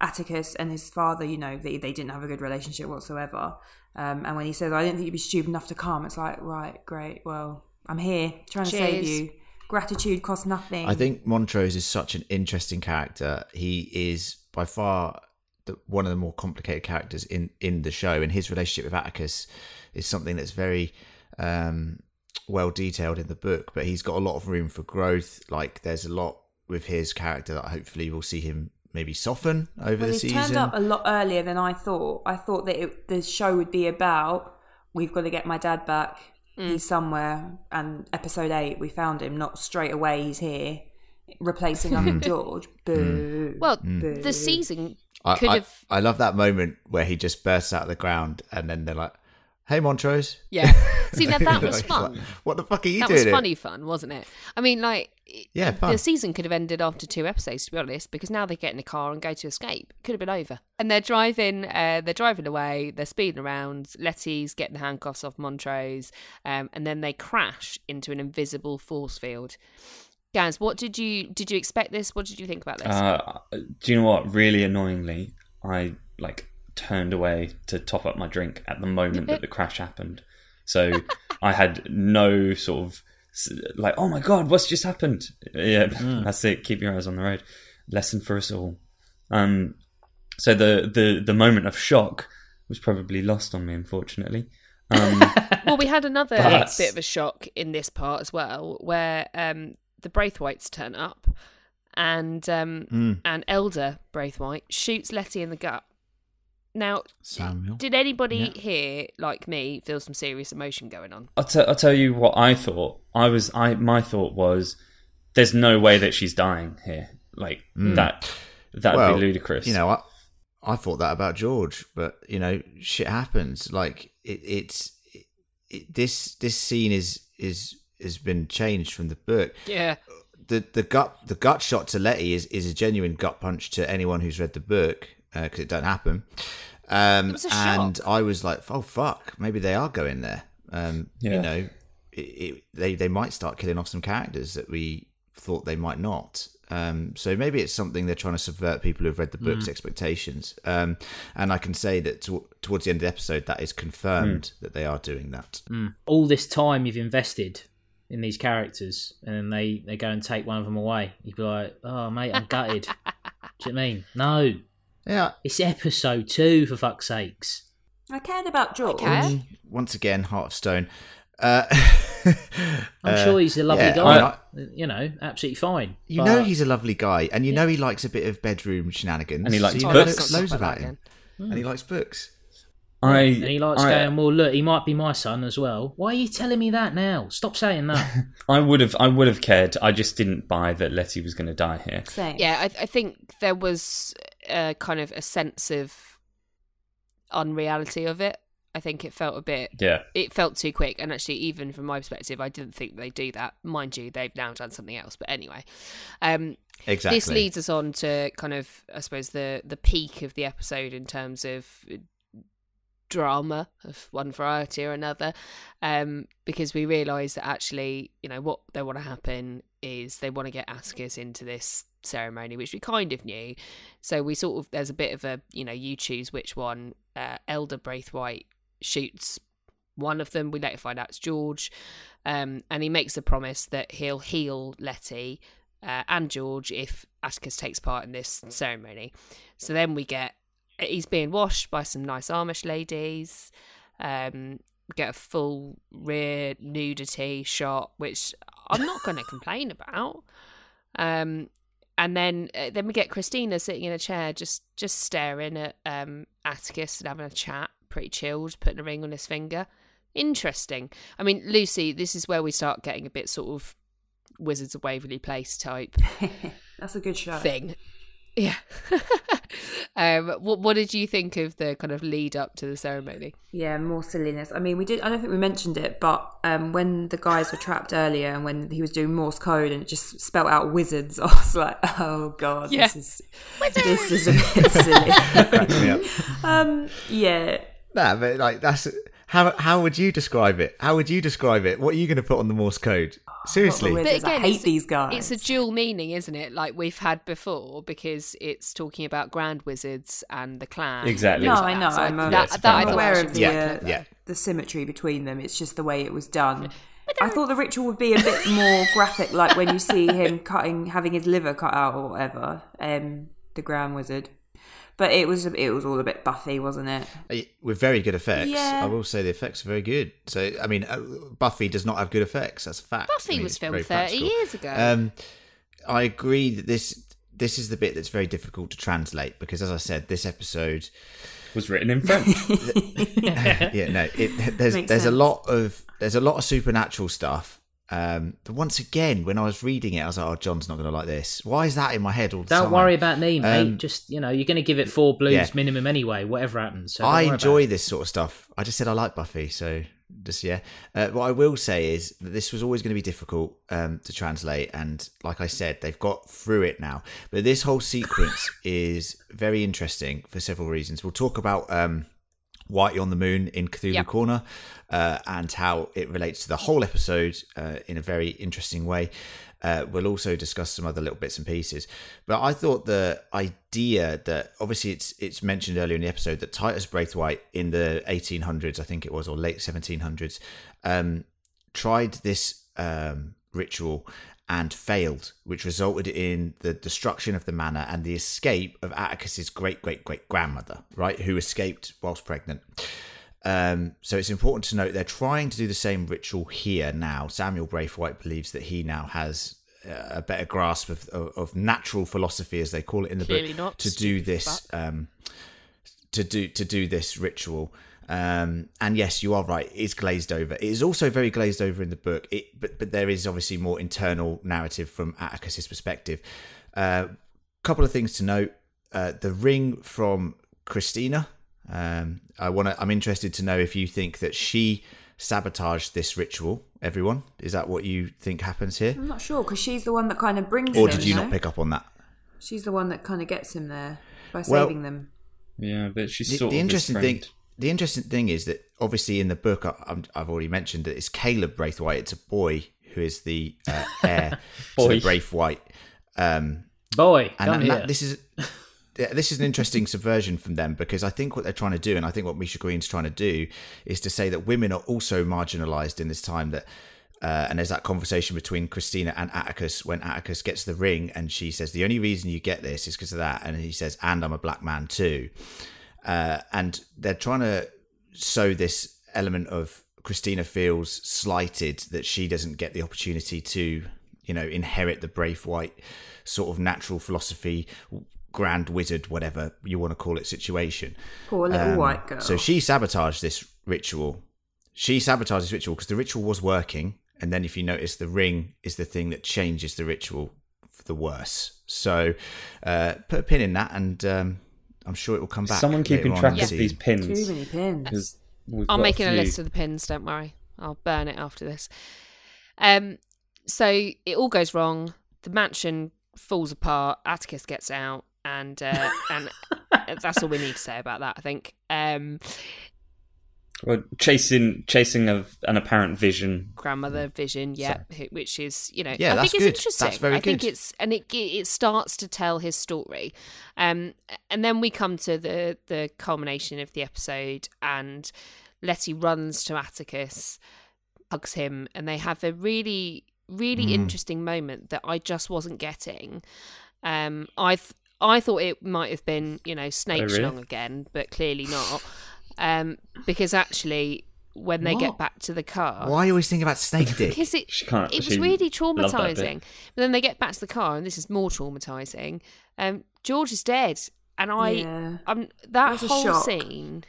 Atticus and his father, you know, they, they didn't have a good relationship whatsoever. Um, and when he says, I didn't think you'd be stupid enough to come, it's like, right, great, well, I'm here trying to save you. Gratitude costs nothing. I think Montrose is such an interesting character. He is by far the, one of the more complicated characters in in the show, and his relationship with Atticus is something that's very um, well detailed in the book. But he's got a lot of room for growth. Like there's a lot with his character that hopefully we'll see him maybe soften over well, the he's season. turned up a lot earlier than I thought. I thought that it, the show would be about we've got to get my dad back. Mm. He's somewhere, and episode eight we found him. Not straight away. He's here, replacing Uncle <laughs> George. Boo. Well, boo. the season I, could I- have. I love that moment where he just bursts out of the ground, and then they're like, "Hey, Montrose." Yeah. <laughs> See, now that <laughs> was Like, fun. what the fuck are you That doing? That was here?" funny fun, wasn't it? I mean, like, Yeah, fun. the season could have ended after two episodes, to be honest, because now they get in a car and go to escape. Could have been over. And they're driving. Uh, they're driving away. They're speeding around. Leti's getting the handcuffs off Montrose, um, and then they crash into an invisible force field. Gaz, what did you did you expect this? What did you think about this? Uh, do you know what? Really annoyingly, I like turned away to top up my drink at the moment that the crash happened. So I had no sort of like, oh my god, what's just happened? Yeah, that's it. Keep your eyes on the road. Lesson for us all. Um, so the the the moment of shock was probably lost on me, unfortunately. Um, <laughs> well, we had another But- bit of a shock in this part as well, where um, the Braithwaites turn up, and um, Mm. and Elder Braithwaite shoots Leti in the gut. Now, Samuel. did anybody Yeah. here, like me, feel some serious emotion going on? I'll, t- I'll tell you what I thought. I was I my thought was, there's no way that she's dying here. Like hmm. that that would Well, be ludicrous. You know, I, I thought that about George, but you know, shit happens. Like it, it's it, it, this this scene is is has been changed from the book. Yeah, The the gut the gut shot to Leti is is a genuine gut punch to anyone who's read the book uh, because it don't happen. Um, It was a and shock. I was like, oh fuck, maybe they are going there. Um, You know, it, it, they they might start killing off some characters that we thought they might not. Um, so maybe it's something they're trying to subvert people who've read the book's expectations. Um, and I can say that to, towards the end of the episode, that is confirmed that they are doing that. all this time you've invested in these characters, and then they, they go and take one of them away. You'd be like, oh, mate, I'm gutted. Do you know what I mean? No. Yeah. It's episode two, for fuck's sakes. I cared about George. Okay. Once again, Heart of Stone. Uh, <laughs> I'm uh, sure he's a lovely yeah, guy. I you know, absolutely fine. You But- know he's a lovely guy, and you know he likes a bit of bedroom shenanigans, And he likes so you Oh, know books. let's loads about him, again. and he likes books. I and he likes I, going, well, look, he might be my son as well. Why are you telling me that now? Stop saying that. <laughs> I would have I would have cared. I just didn't buy that Leti was going to die here. Same. Yeah, I, I think there was a kind of a sense of unreality of it. I think it felt a bit Yeah. it felt too quick and actually even from my perspective i didn't think they do that mind you they've now done something else but anyway um Exactly. this leads us on to kind of i suppose the the peak of the episode in terms of drama of one variety or another um because we realize that actually you know what they want to happen is they want to get Atticus into this ceremony which we kind of knew. So we sort of there's a bit of a you know you choose which one. Uh, elder braithwaite shoots one of them. We later find out it's george. Um, and he makes a promise that he'll heal leti uh, and george if atticus takes part in this ceremony. So then we get he's being washed by some nice amish ladies um, get a full rear nudity shot which i'm not going to complain about. Um, and then uh, then we get Christina sitting in a chair, just just staring at um, Atticus and having a chat, pretty chilled, putting a ring on his finger. Interesting. I mean, Lucy, this is where we start getting a bit sort of Wizards of Waverly Place type <laughs> That's a good show. thing. Yeah. <laughs> um, what what did you think of the kind of lead up to the ceremony? Yeah, more silliness. I mean, we did. I don't think we mentioned it, but um, when the guys were trapped earlier, and when he was doing Morse code, and it just spelt out wizards, <laughs> I was like, "Oh god, Yeah. this is this is a bit silly." Cracks me up. um, yeah, Nah, but like that's how how would you describe it? How would you describe it? What are you going to put on the Morse code? Seriously. But But again, I hate it's- these guys. It's a dual meaning, isn't it? Like we've had before, because it's talking about grand wizards and the Klan. Exactly. no, It's- I know. So I'm, a, Yeah, it's that, that I I'm aware of the, Yeah, uh, yeah. the symmetry between them. It's just the way it was done. I thought the ritual would be a bit more graphic, like when you see him <laughs> cutting, having his liver cut out or whatever. Um, the Grand Wizard, but it was it was all a bit Buffy, wasn't it? Uh, With very good effects. Yeah. I will say the effects are very good. So, I mean, uh, Buffy does not have good effects. That's a fact. I Buffy mean, was filmed 30 practical. years ago. Um, I agree that this this is the bit that's very difficult to translate because, as I said, this episode was written in French. <laughs> yeah, no, it, there's Makes there's a lot of there's a lot of supernatural stuff. Um, but once again, when I was reading it, I was like, "Oh, John's not going to like this. Why is that in my head all the Don't time?" worry about me, mate. Um, just you know, you're going to give it four blues yeah. minimum anyway, whatever happens. So I enjoy this sort of stuff. I just said I like Buffy, so just yeah. Uh, what I will say is that this was always going to be difficult um, to translate, and like I said, they've got through it now. But this whole sequence <laughs> is very interesting for several reasons. We'll talk about um, Whitey on the Moon in Cthulhu Yep. Corner uh, and how it relates to the whole episode uh, in a very interesting way. Uh, we'll also discuss some other little bits and pieces. But I thought the idea that obviously it's it's mentioned earlier in the episode that Titus Braithwaite in the 1800s, I think it was, or late 1700s, um, tried this um, ritual and failed, which resulted in the destruction of the manor and the escape of Atticus's great great great grandmother, right, who escaped whilst pregnant. Um, so it's important to note they're trying to do the same ritual here now. Samuel Braithwaite believes that he now has uh, a better grasp of, of, of natural philosophy, as they call it in the Clearly book, to do this um, to do to do this ritual. Um, and yes, you are right. It is glazed over. It is also very glazed over in the book. It, but but there is obviously more internal narrative from Atticus's perspective. A uh, couple of things to note: uh, the ring from Christina. Um, I want to. I'm interested to know if you think that she sabotaged this ritual. Everyone, is that what you think happens here, I'm not sure because she's the one that kind of brings or him. did you no? not pick up on that? She's the one that kind of gets him there by Well- saving them. yeah, but she's the, sort the of interesting his thing friend. The interesting thing is that obviously in the book I, I've already mentioned that it's Caleb Braithwaite it's a boy who is the uh, heir <laughs> to Boy. the Braithwaite um, Boy, and, come and that, this is this is an interesting subversion from them because I think what they're trying to do, and I think what Misha Green's trying to do, is to say that women are also marginalised in this time. That uh, and there's that conversation between Christina and Atticus when Atticus gets the ring, and she says the only reason you get this is because of that, and he says, and I'm a black man too, uh, and they're trying to sow this element of Christina feels slighted that she doesn't get the opportunity to, you know, inherit the Braithwaite sort of natural philosophy, grand wizard, whatever you want to call it, situation. Poor little Um, white girl. So she sabotaged this ritual. She sabotaged this ritual because the ritual was working, and then if you notice, the ring is the thing that changes the ritual for the worse. So uh, put a pin in that, and um, I'm sure it will come back. Someone keeping track in of these pins. Too many pins. I'm making a few. list of the pins. Don't worry, I'll burn it after this. Um, so it all goes wrong. The mansion falls apart. Atticus gets out, and uh, and <laughs> that's all we need to say about that. I think. Um, Well, chasing chasing of an apparent vision. grandmother vision, yeah, who- which is you know, Yeah, I that's think it's good. interesting. That's very I think it's and it it starts to tell his story, um, and then we come to the the culmination of the episode, and Leti runs to Atticus, hugs him, and they have a really really Mm. interesting moment that I just wasn't getting. Um, I th- I thought it might have been you know snake Oh, really? schlong again, but clearly not. Um, because actually, when they What? get back to the car, Why are you always thinking about snake dick? because it can't- it was really loved that bit. traumatizing. But then they get back to the car, and this is more traumatizing. Um, George is dead, and I, Yeah. um, that It was a whole scene,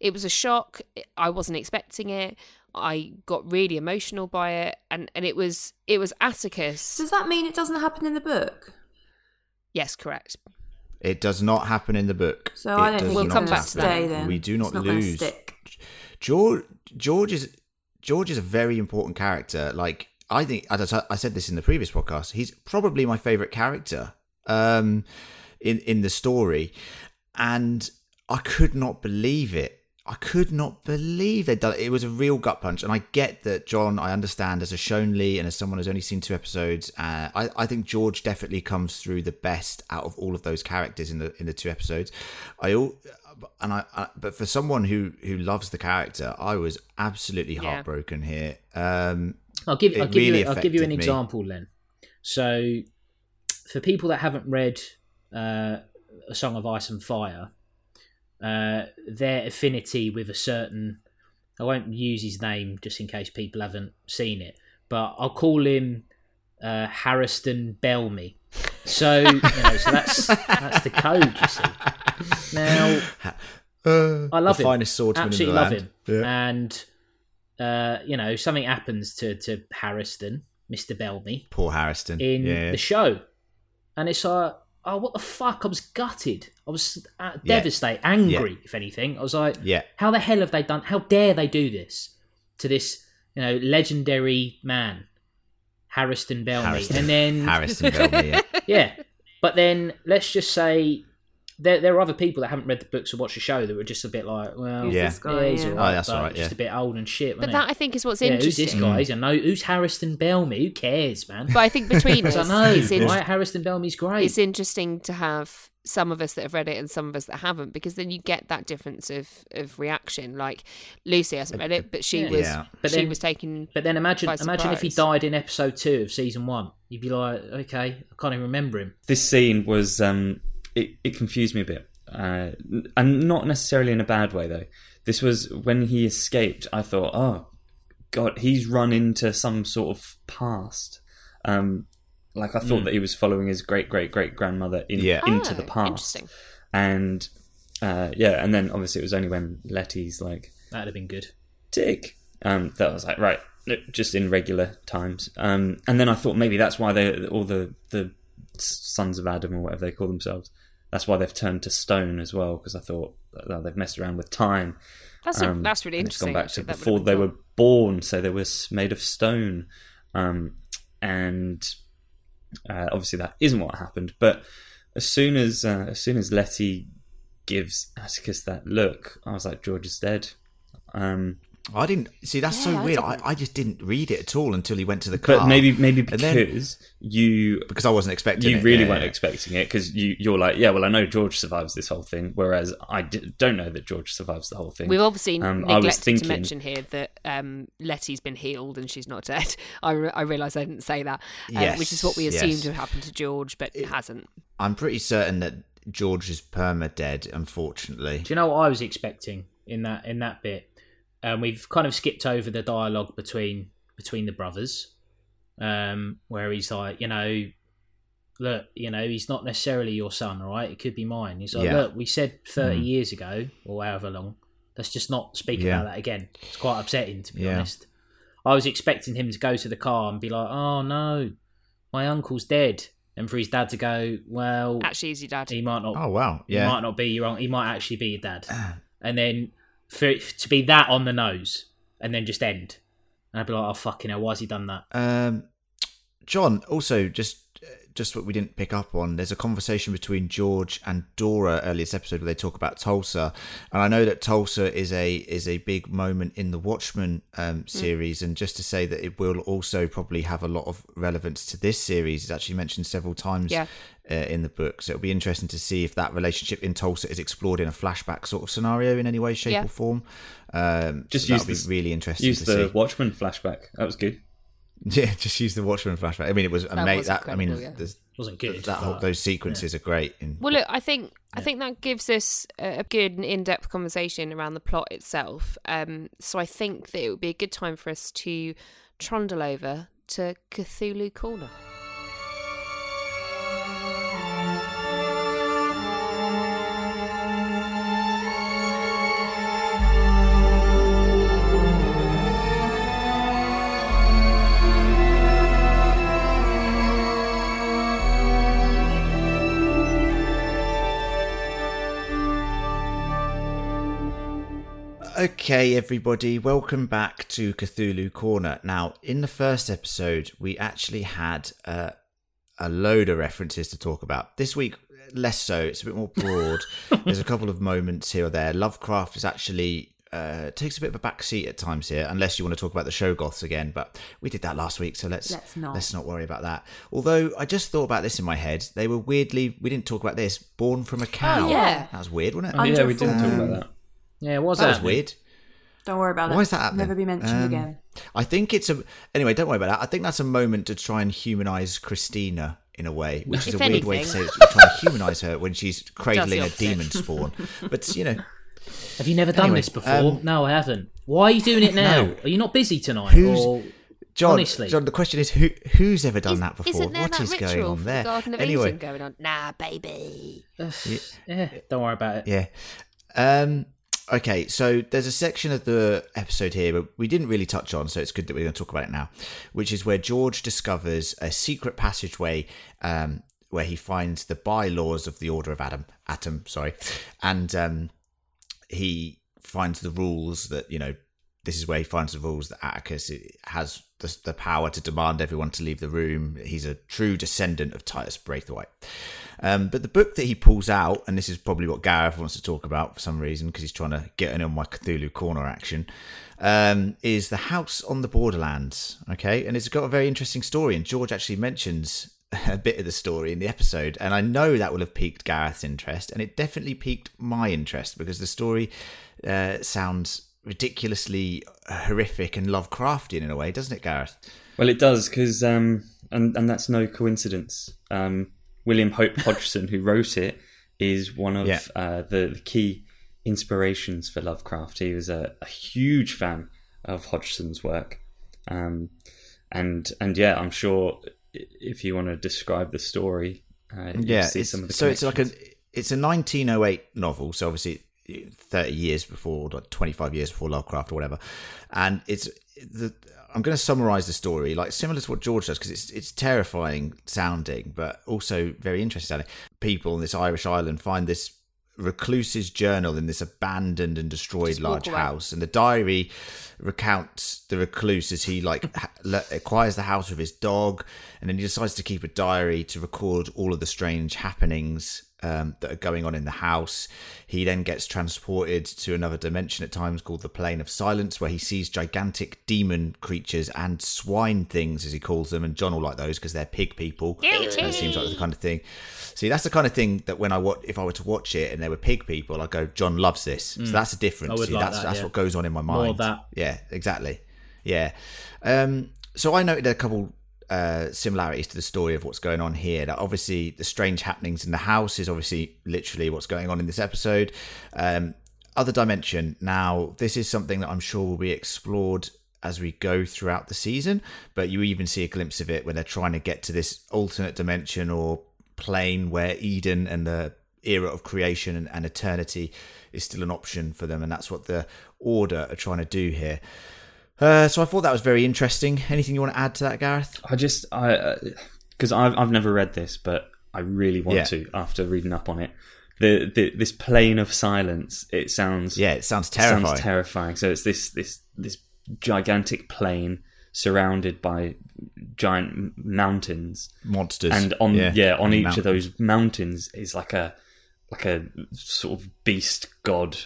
it was a shock. I wasn't expecting it. I got really emotional by it, and and it was it was Atticus. Does that mean it doesn't happen in the book? Yes, correct. It does not happen in the book. So It I don't think We'll come back to happen. that. then. We do not, not lose. George George is George is a very important character. Like I think, as I I said this in the previous podcast, he's probably my favorite character um, in in the story, and I could not believe it. I could not believe they'd done it. It was a real gut punch, and I get that John. I understand as a Sean Lee and as someone who's only seen two episodes. Uh, I, I think George definitely comes through the best out of all of those characters in the in the two episodes. I all and I, I but for someone who who loves the character, I was absolutely Yeah. heartbroken here. Um, I'll give, I'll give really you, I'll give you an me. example then. So, for people that haven't read uh, A Song of Ice and Fire, uh, their affinity with a certain, I won't use his name just in case people haven't seen it, but I'll call him uh, Harriston Bellamy. So, you know, so that's that's the code. You see. Now, I love the him. finest swordsman absolutely in the love land. him. Yeah. And uh, you know, something happens to to Harriston, Mister Bellamy, Poor Harrison. in yeah. the show, and it's like, oh, what the fuck? I was gutted. I was uh, Yeah. devastated, angry, if anything. I was like, yeah. how the hell have they done? How dare they do this to this, you know, legendary man, Harrison Bellamy? Harrison. And then <laughs> Harrison Bellamy. Yeah. <laughs> yeah. But then let's just say there, there are other people that haven't read the books or watched the show that were just a bit like, well, Who's Yeah. this guy? he's Yeah. all Oh, that's but all right, Just a bit old and shit. But that he? I think is what's yeah, who's this guy? I know who's Harrison Bellamy. Who cares, man? But I think between Because <laughs> I know, it's, in- right? Harrison Bellamy's great. it's interesting to have some of us that have read it and some of us that haven't, because then you get that difference of, of reaction. Like Lucy hasn't read it, but she Yeah. was Yeah. But she then- was taken. But then imagine, imagine if he died in episode two of season one. You'd be like, okay, I can't even remember him. this scene was um it, it confused me a bit uh, and not necessarily in a bad way though this was when he escaped i thought oh god he's run into some sort of past um like i thought that he was following his great great great grandmother in, Yeah. into Oh, the past Interesting. and uh yeah and then obviously it was only when leti's like That'd have been good. Tic. Um, that was like right, just in regular times. Um, and then I thought maybe that's why they all the the sons of Adam or whatever they call themselves. That's why they've turned to stone as well because I thought uh, they've messed around with time. That's a, Um, that's really and it's interesting. gone back actually. to before they been were born, so they were made of stone. Um, and uh, obviously that isn't what happened. But as soon as uh, as soon as Leti gives Atticus that look, I was like, George is dead. Um, I didn't see. That's Yeah, so weird. I, didn't. I just didn't read it at all until he went to the car. but maybe maybe And then- because you because I wasn't expecting you it. really yeah, weren't yeah. expecting it because you you're like yeah well I know George survives this whole thing whereas I d- don't know that George survives the whole thing. We've obviously Um, I was neglected thinking- to mention here that um, Leti's been healed and she's not dead. <laughs> I, re- I realise I didn't say that, uh, Yes, which is what we yes. assumed would happen to George, but it hasn't. I'm pretty certain that George is perma dead. Unfortunately, Do you know what I was expecting in that in that bit? Um, we've kind of skipped over the dialogue between between the brothers, um, where he's like, you know, look, you know, he's not necessarily your son, right? It could be mine. He's like, Yeah. look, we said thirty Mm. years ago or however long. Let's just not speak Yeah. about that again. It's quite upsetting to be Yeah. honest. I was expecting him to go to the car and be like, oh no, my uncle's dead, and for his dad to go, well, Actually, is your dad? he might not oh wow, he yeah, might not be your uncle. He might actually be your dad. <clears throat> and then for it to be that on the nose and then just end. And I'd be like, oh, fucking hell, why has he done that? Um, John, also just just what we didn't pick up on. There's a conversation between George and Dora earlier this episode where they talk about Tulsa, and I know that Tulsa is a is a big moment in the Watchmen um, series. And just to say that it will also probably have a lot of relevance to this series. It's actually mentioned several times. Yeah. Uh, in the book, so it'll be interesting to see if that relationship in Tulsa is explored in a flashback sort of scenario in any way, shape, Yeah. or form. Um, Just so use that'll this- really interesting Use to the see. Watchmen flashback. That was good. <laughs> Yeah, just use the Watchmen flashback. I mean, it was amazing. was That, I mean, yeah. Wasn't good. that whole, but- those sequences are great. In, Well, look, I think I think that gives us a a good and in-depth conversation around the plot itself. Um, so I think that it would be a good time for us to trundle over to Cthulhu Corner. Okay, everybody, welcome back to Cthulhu Corner. Now, in the first episode, we actually had uh, a load of references to talk about. This week, less so. It's a bit more broad. <laughs> There's a couple of moments here or there. Lovecraft is actually uh, takes a bit of a back seat at times here, unless you want to talk about the shoggoths again. But we did that last week, so let's Let's not. let's not worry about that. Although I just thought about this in my head, they were weirdly we didn't talk about this. Born from a cow. yeah. that was weird, wasn't it? Oh, yeah, we didn't talk about that. Yeah, it was that That was weird. Don't worry about it. Why is that happening? Never be mentioned Um, again. I think it's a anyway. Don't worry about that. I think that's a moment to try and humanize Christina in a way, which is If a weird way to say that you're trying to humanize her when she's <laughs> cradling a demon spawn. But you know, Have you never done Anyway, this before? um, no, I haven't. Why are you doing it now? No. Are you not busy tonight? Who's- or... John. Honestly. John, the question is who who's ever done Is- that before? Isn't there What that is going on there? the Anyway, going on? Nah, baby. <sighs> yeah, don't worry about it. Yeah. Um, okay, so there's a section of the episode here but we didn't really touch on, so it's good that we're going to talk about it now, which is where George discovers a secret passageway um, where he finds the bylaws of the Order of Adam, Atom, sorry, and um, he finds the rules that you know. This is where he finds the rules that Atticus has the, the power to demand everyone to leave the room. He's a true descendant of Titus Braithwaite. Um, but the book that he pulls out, and this is probably what Gareth wants to talk about for some reason because he's trying to get in on my Cthulhu corner action, um, is The House on the Borderlands. Okay, and it's got a very interesting story, and George actually mentions <laughs> a bit of the story in the episode, and I know that will have piqued Gareth's interest, and it definitely piqued my interest because the story uh, sounds ridiculously horrific and Lovecraftian in a way, doesn't it, Gareth? Well, it does because, um, and and that's no coincidence. Um, William Hope Hodgson, who wrote it, is one of Yeah. uh, the, the key inspirations for Lovecraft. He was a, a huge fan of Hodgson's work, um, and and yeah, I'm sure if you want to describe the story, uh, yeah see some of the so it's like a it's a 1908 novel so obviously 30 years before like 25 years before lovecraft or whatever. And it's the i'm going to summarize the story like similar to what george does because it's it's terrifying sounding but also very interesting sounding. People in this irish island find this recluse's journal in this abandoned and destroyed Just large house and the diary recounts the recluse as he like ha- le- acquires the house with his dog and then he decides to keep a diary to record all of the strange happenings um, that are going on in the house he then gets transported to another dimension at times called the plane of silence where he sees gigantic demon creatures and swine things as he calls them and john will like those because they're pig people it seems like the kind of thing See, that's the kind of thing that when I watch, if I were to watch it and there were pig people, I go, John loves this. So that's the difference. Mm. I would See, like that's that, that's yeah. what goes on in my mind. More of that. Yeah, exactly. Yeah. Um, so I noted a couple uh, similarities to the story of what's going on here. That obviously the strange happenings in the house is obviously literally what's going on in this episode. Um, other dimension. Now, this is something that I'm sure will be explored as we go throughout the season, but you even see a glimpse of it when they're trying to get to this alternate dimension or plane where Eden and the era of creation and, and eternity is still an option for them, and that's what the Order are trying to do here. Uh, so I thought that was very interesting. Anything you want to add to that, Gareth? I just I because I've I've never read this, but I really want Yeah. to after reading up on it. The, the this plane of silence. It sounds Yeah, it sounds it terrifying. Sounds terrifying. So it's this this this gigantic plane surrounded by giant mountains, Monsters, and on yeah, on and each mountains. of those mountains is like a like a sort of beast god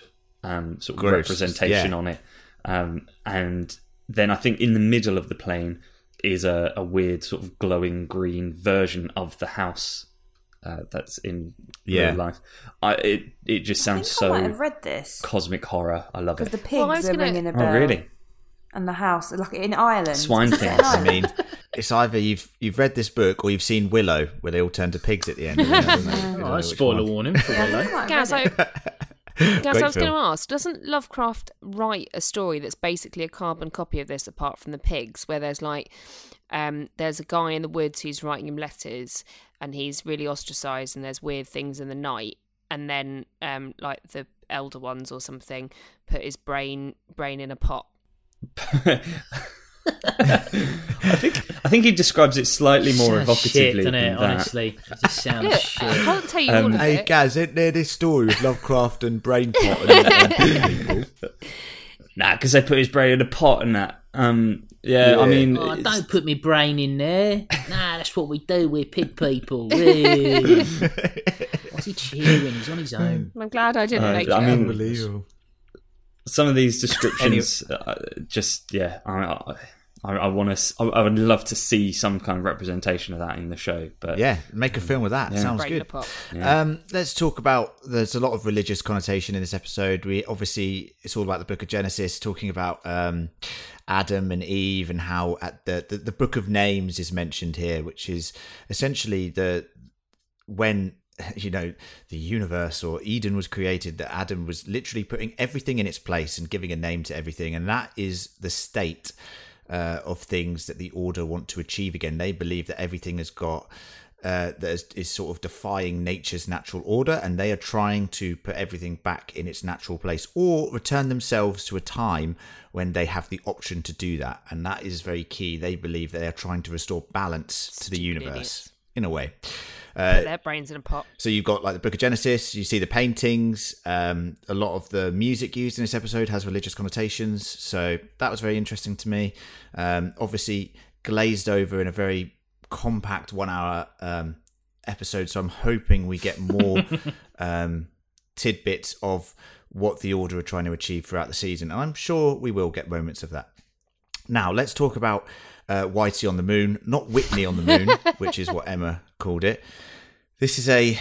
um, sort of Gross, representation yeah. on it, um, and then I think in the middle of the plane is a, a weird sort of glowing green version of the house uh, that's in Yeah. real life. I, it it just I think sounds I might so have read this cosmic horror. I love because it. the pigs Well, are gonna- ringing a Oh really? And the house, like in Ireland. Swine Is things, I I mean, <laughs> it's either you've you've read this book or you've seen Willow, where they all turn to pigs at the end. of it, haven't they? <laughs> You know Oh, spoiler one. warning for Yeah, I Willow. think I <laughs> might have I, it. Gaz, I Great was going to ask, doesn't Lovecraft write a story that's basically a carbon copy of this, apart from the pigs, where there's like, um, there's a guy in the woods who's writing him letters, and he's really ostracized, and there's weird things in the night, and then, um, like the elder ones or something, put his brain brain in a pot. <laughs> I think I think he describes it slightly more Sounds shit, evocatively doesn't than it? that. Honestly, it just sounds Look, shit. I can't tell you Um, all of Hey it. Gaz, isn't there this story with Lovecraft and Brainpot and, and pig? <laughs> Nah, because they put his brain in a pot and that. Um, yeah, I mean, Oh, don't put my brain in there. Nah, that's what we do. We're pig people. <laughs> What's he cheering? He's on his own. I'm glad I didn't Uh, make I it. mean- Unbelievable. Some of these descriptions, uh, just yeah, I, I, I want to. I would love to see some kind of representation of that in the show. But Yeah, make a film with that. Yeah. Sounds Break good. pot. Um, let's talk about. There's a lot of religious connotation in this episode. We obviously it's all about the Book of Genesis, talking about um, Adam and Eve and how at the, the the Book of Names is mentioned here, which is essentially the when <laughs> you know the universe or Eden was created. That Adam was literally putting everything in its place and giving a name to everything, and that is the state uh, of things that the Order want to achieve again. They believe that everything has got uh, that is, is sort of defying nature's natural order, and they are trying to put everything back in its natural place or return themselves to a time when they have the option to do that. And that is very key. They believe they are trying to restore balance to the universe idiots. in a way. Put their brains in a pot. So you've got like the Book of Genesis. You see the paintings. Um, a lot of the music used in this episode has religious connotations. So that was very interesting to me. Um, obviously glazed over in a very compact one-hour um, episode. So I'm hoping we get more <laughs> um, tidbits of what the Order are trying to achieve throughout the season, and I'm sure we will get moments of that. Now let's talk about uh, Whitey on the Moon, not Whitney on the Moon, <laughs> which is what Emma called it. This is a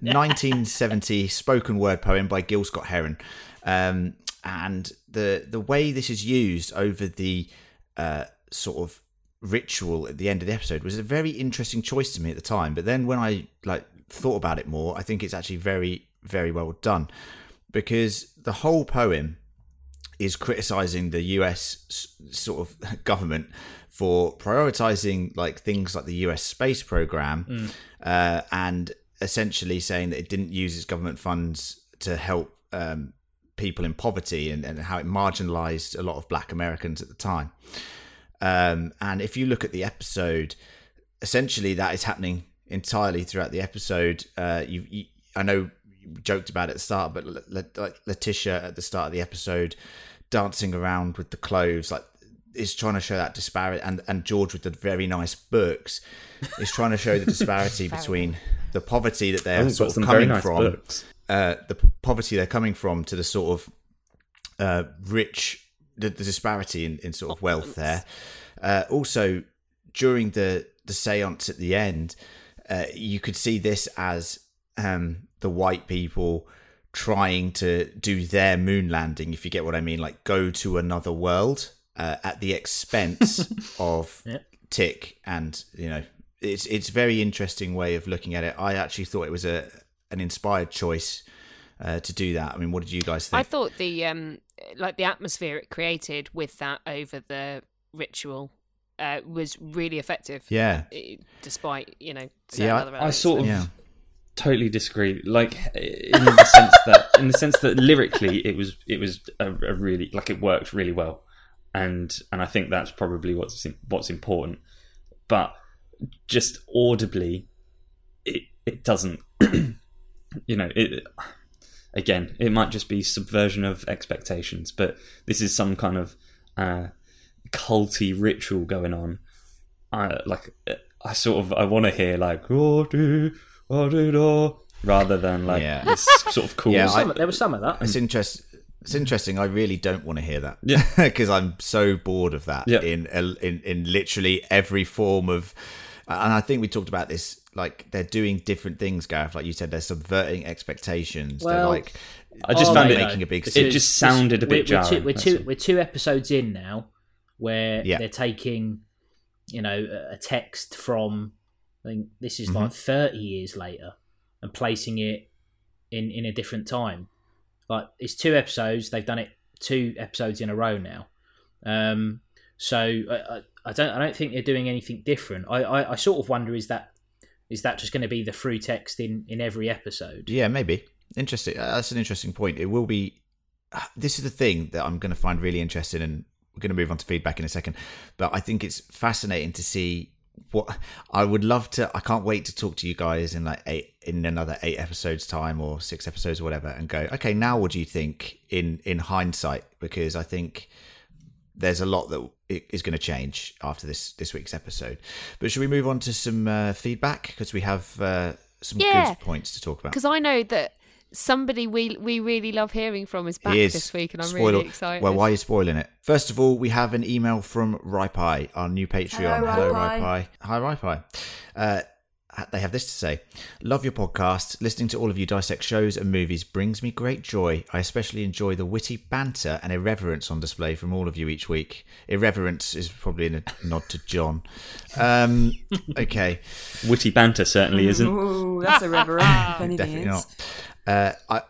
1970 spoken word poem by Gil Scott Heron, um, and the the way this is used over the uh, sort of ritual at the end of the episode was a very interesting choice to me at the time. But then when I like thought about it more, I think it's actually very very well done because the whole poem is criticizing the US sort of <laughs> government for prioritizing like things like the US space program uh, and essentially saying that it didn't use its government funds to help um, people in poverty and, and how it marginalized a lot of black Americans at the time. Um, and if you look at the episode, essentially that is happening entirely throughout the episode. Uh, you, you, I know you joked about it at the start, but like Letitia at the start of the episode dancing around with the clothes, like is trying to show that disparity, and and George with the very nice books is trying to show the disparity <laughs> between the poverty that they're think sort of coming nice from books. uh, the p- poverty they're coming from to the sort of uh, rich, the, the disparity in, in sort of wealth there. Uh, also, during the the séance at the end, uh, you could see this as um, the white people trying to do their moon landing, if you get what I mean, like go to another world uh, at the expense <laughs> of Yep. Tic, and you know, it's it's very interesting way of looking at it. I actually thought it was a an inspired choice uh, to do that. I mean, what did you guys think I thought the um like the atmosphere it created with that over the ritual uh, was really effective. yeah, despite you know Yeah, certain I- I sort of Yeah. totally disagree. Like in the sense that in the sense that lyrically it was it was a, a really like it worked really well, and and I think that's probably what's what's important. But just audibly, it it doesn't. <clears throat> you know it. Again, it might just be subversion of expectations, but this is some kind of uh, culty ritual going on. I like I sort of I want to hear like "Oh, do, oh, do, do," rather than like Yeah. this sort of cool. Yeah, I- there was some of that. it's interest. It's interesting. I really don't want to hear that. Yeah. <laughs> because I'm so bored of that Yeah. in in in literally every form of. And I think we talked about this. Like they're doing different things, Gareth. Like you said, they're subverting expectations. they're like I just Oh, found mate, it. making a big. It scene. just sounded a bit we're, we're jarring. two, we're, two, we're two episodes in now where Yeah. they're taking, you know, a- a text from, I think this is Mhm. like 30 years later and placing it in, in a different time. Like it's two episodes. They've done it two episodes in a row now. Um, so I, I, don't I don't think they're doing anything different. I, I, I sort of wonder is that is that just going to be the through text in, in every episode? Yeah, maybe. Interesting. Uh, That's an interesting point. It will be. This is the thing that I'm going to find really interesting, and we're going to move on to feedback in a second. But I think it's fascinating to see what I would love to. I can't wait to talk to you guys in like eight in another eight episodes time or six episodes or whatever, and go. Okay, now what do you think in in hindsight? Because I think there's a lot that is going to change after this this week's episode. But should we move on to some uh, feedback because we have uh, some Yeah. good points to talk about? because I know that somebody we we really love hearing from is back is. this week, and I'm Spoiler- really excited. Well, why are you spoiling it? First of all, we have an email from Ripai, our new Patreon. Hello, Ripai. Ripai. Hi, Ripai. Uh, they have this to say Love your podcast. Listening to all of you dissect shows and movies brings me great joy. I especially enjoy the witty banter and irreverence on display from all of you each week. Irreverence is probably in a nod to John. Um, <laughs> okay. Witty banter certainly isn't. Ooh, that's irreverent. if <laughs> Definitely is. not. Uh, I,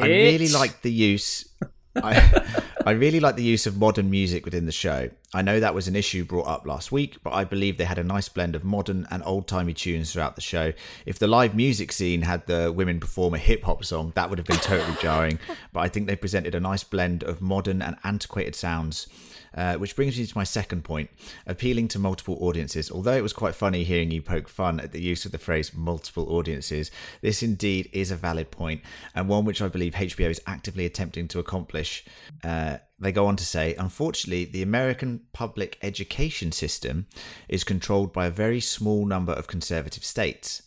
I really like the use. I, I really like the use of modern music within the show. I know that was an issue brought up last week, but I believe they had a nice blend of modern and old timey tunes throughout the show. If the live music scene had the women perform a hip hop song, that would have been totally jarring. <laughs> But I think they presented a nice blend of modern and antiquated sounds. Uh, which brings me to my second point appealing to multiple audiences. Although it was quite funny hearing you poke fun at the use of the phrase multiple audiences, this indeed is a valid point and one which I believe HBO is actively attempting to accomplish. Uh, they go on to say, unfortunately, the American public education system is controlled by a very small number of conservative states.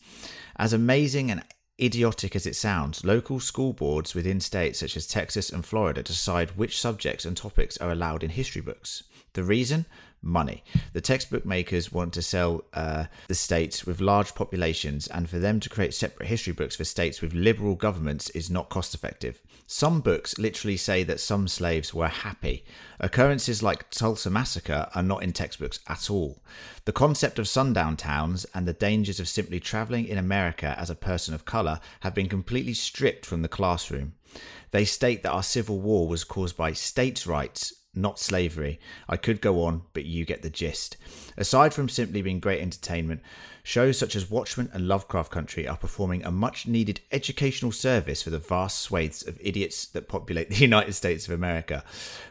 As amazing and idiotic as it sounds, local school boards within states such as Texas and Florida decide which subjects and topics are allowed in history books. The reason? Money. The textbook makers want to sell uh, the states with large populations, and for them to create separate history books for states with liberal governments is not cost effective. Some books literally say that some slaves were happy. Occurrences like Tulsa Massacre are not in textbooks at all. The concept of sundown towns and the dangers of simply travelling in America as a person of colour have been completely stripped from the classroom. They state that our civil war was caused by states' rights, not slavery. I could go on, but you get the gist. Aside from simply being great entertainment, shows such as Watchmen and Lovecraft Country are performing a much needed educational service for the vast swathes of idiots that populate <laughs> the United States of America.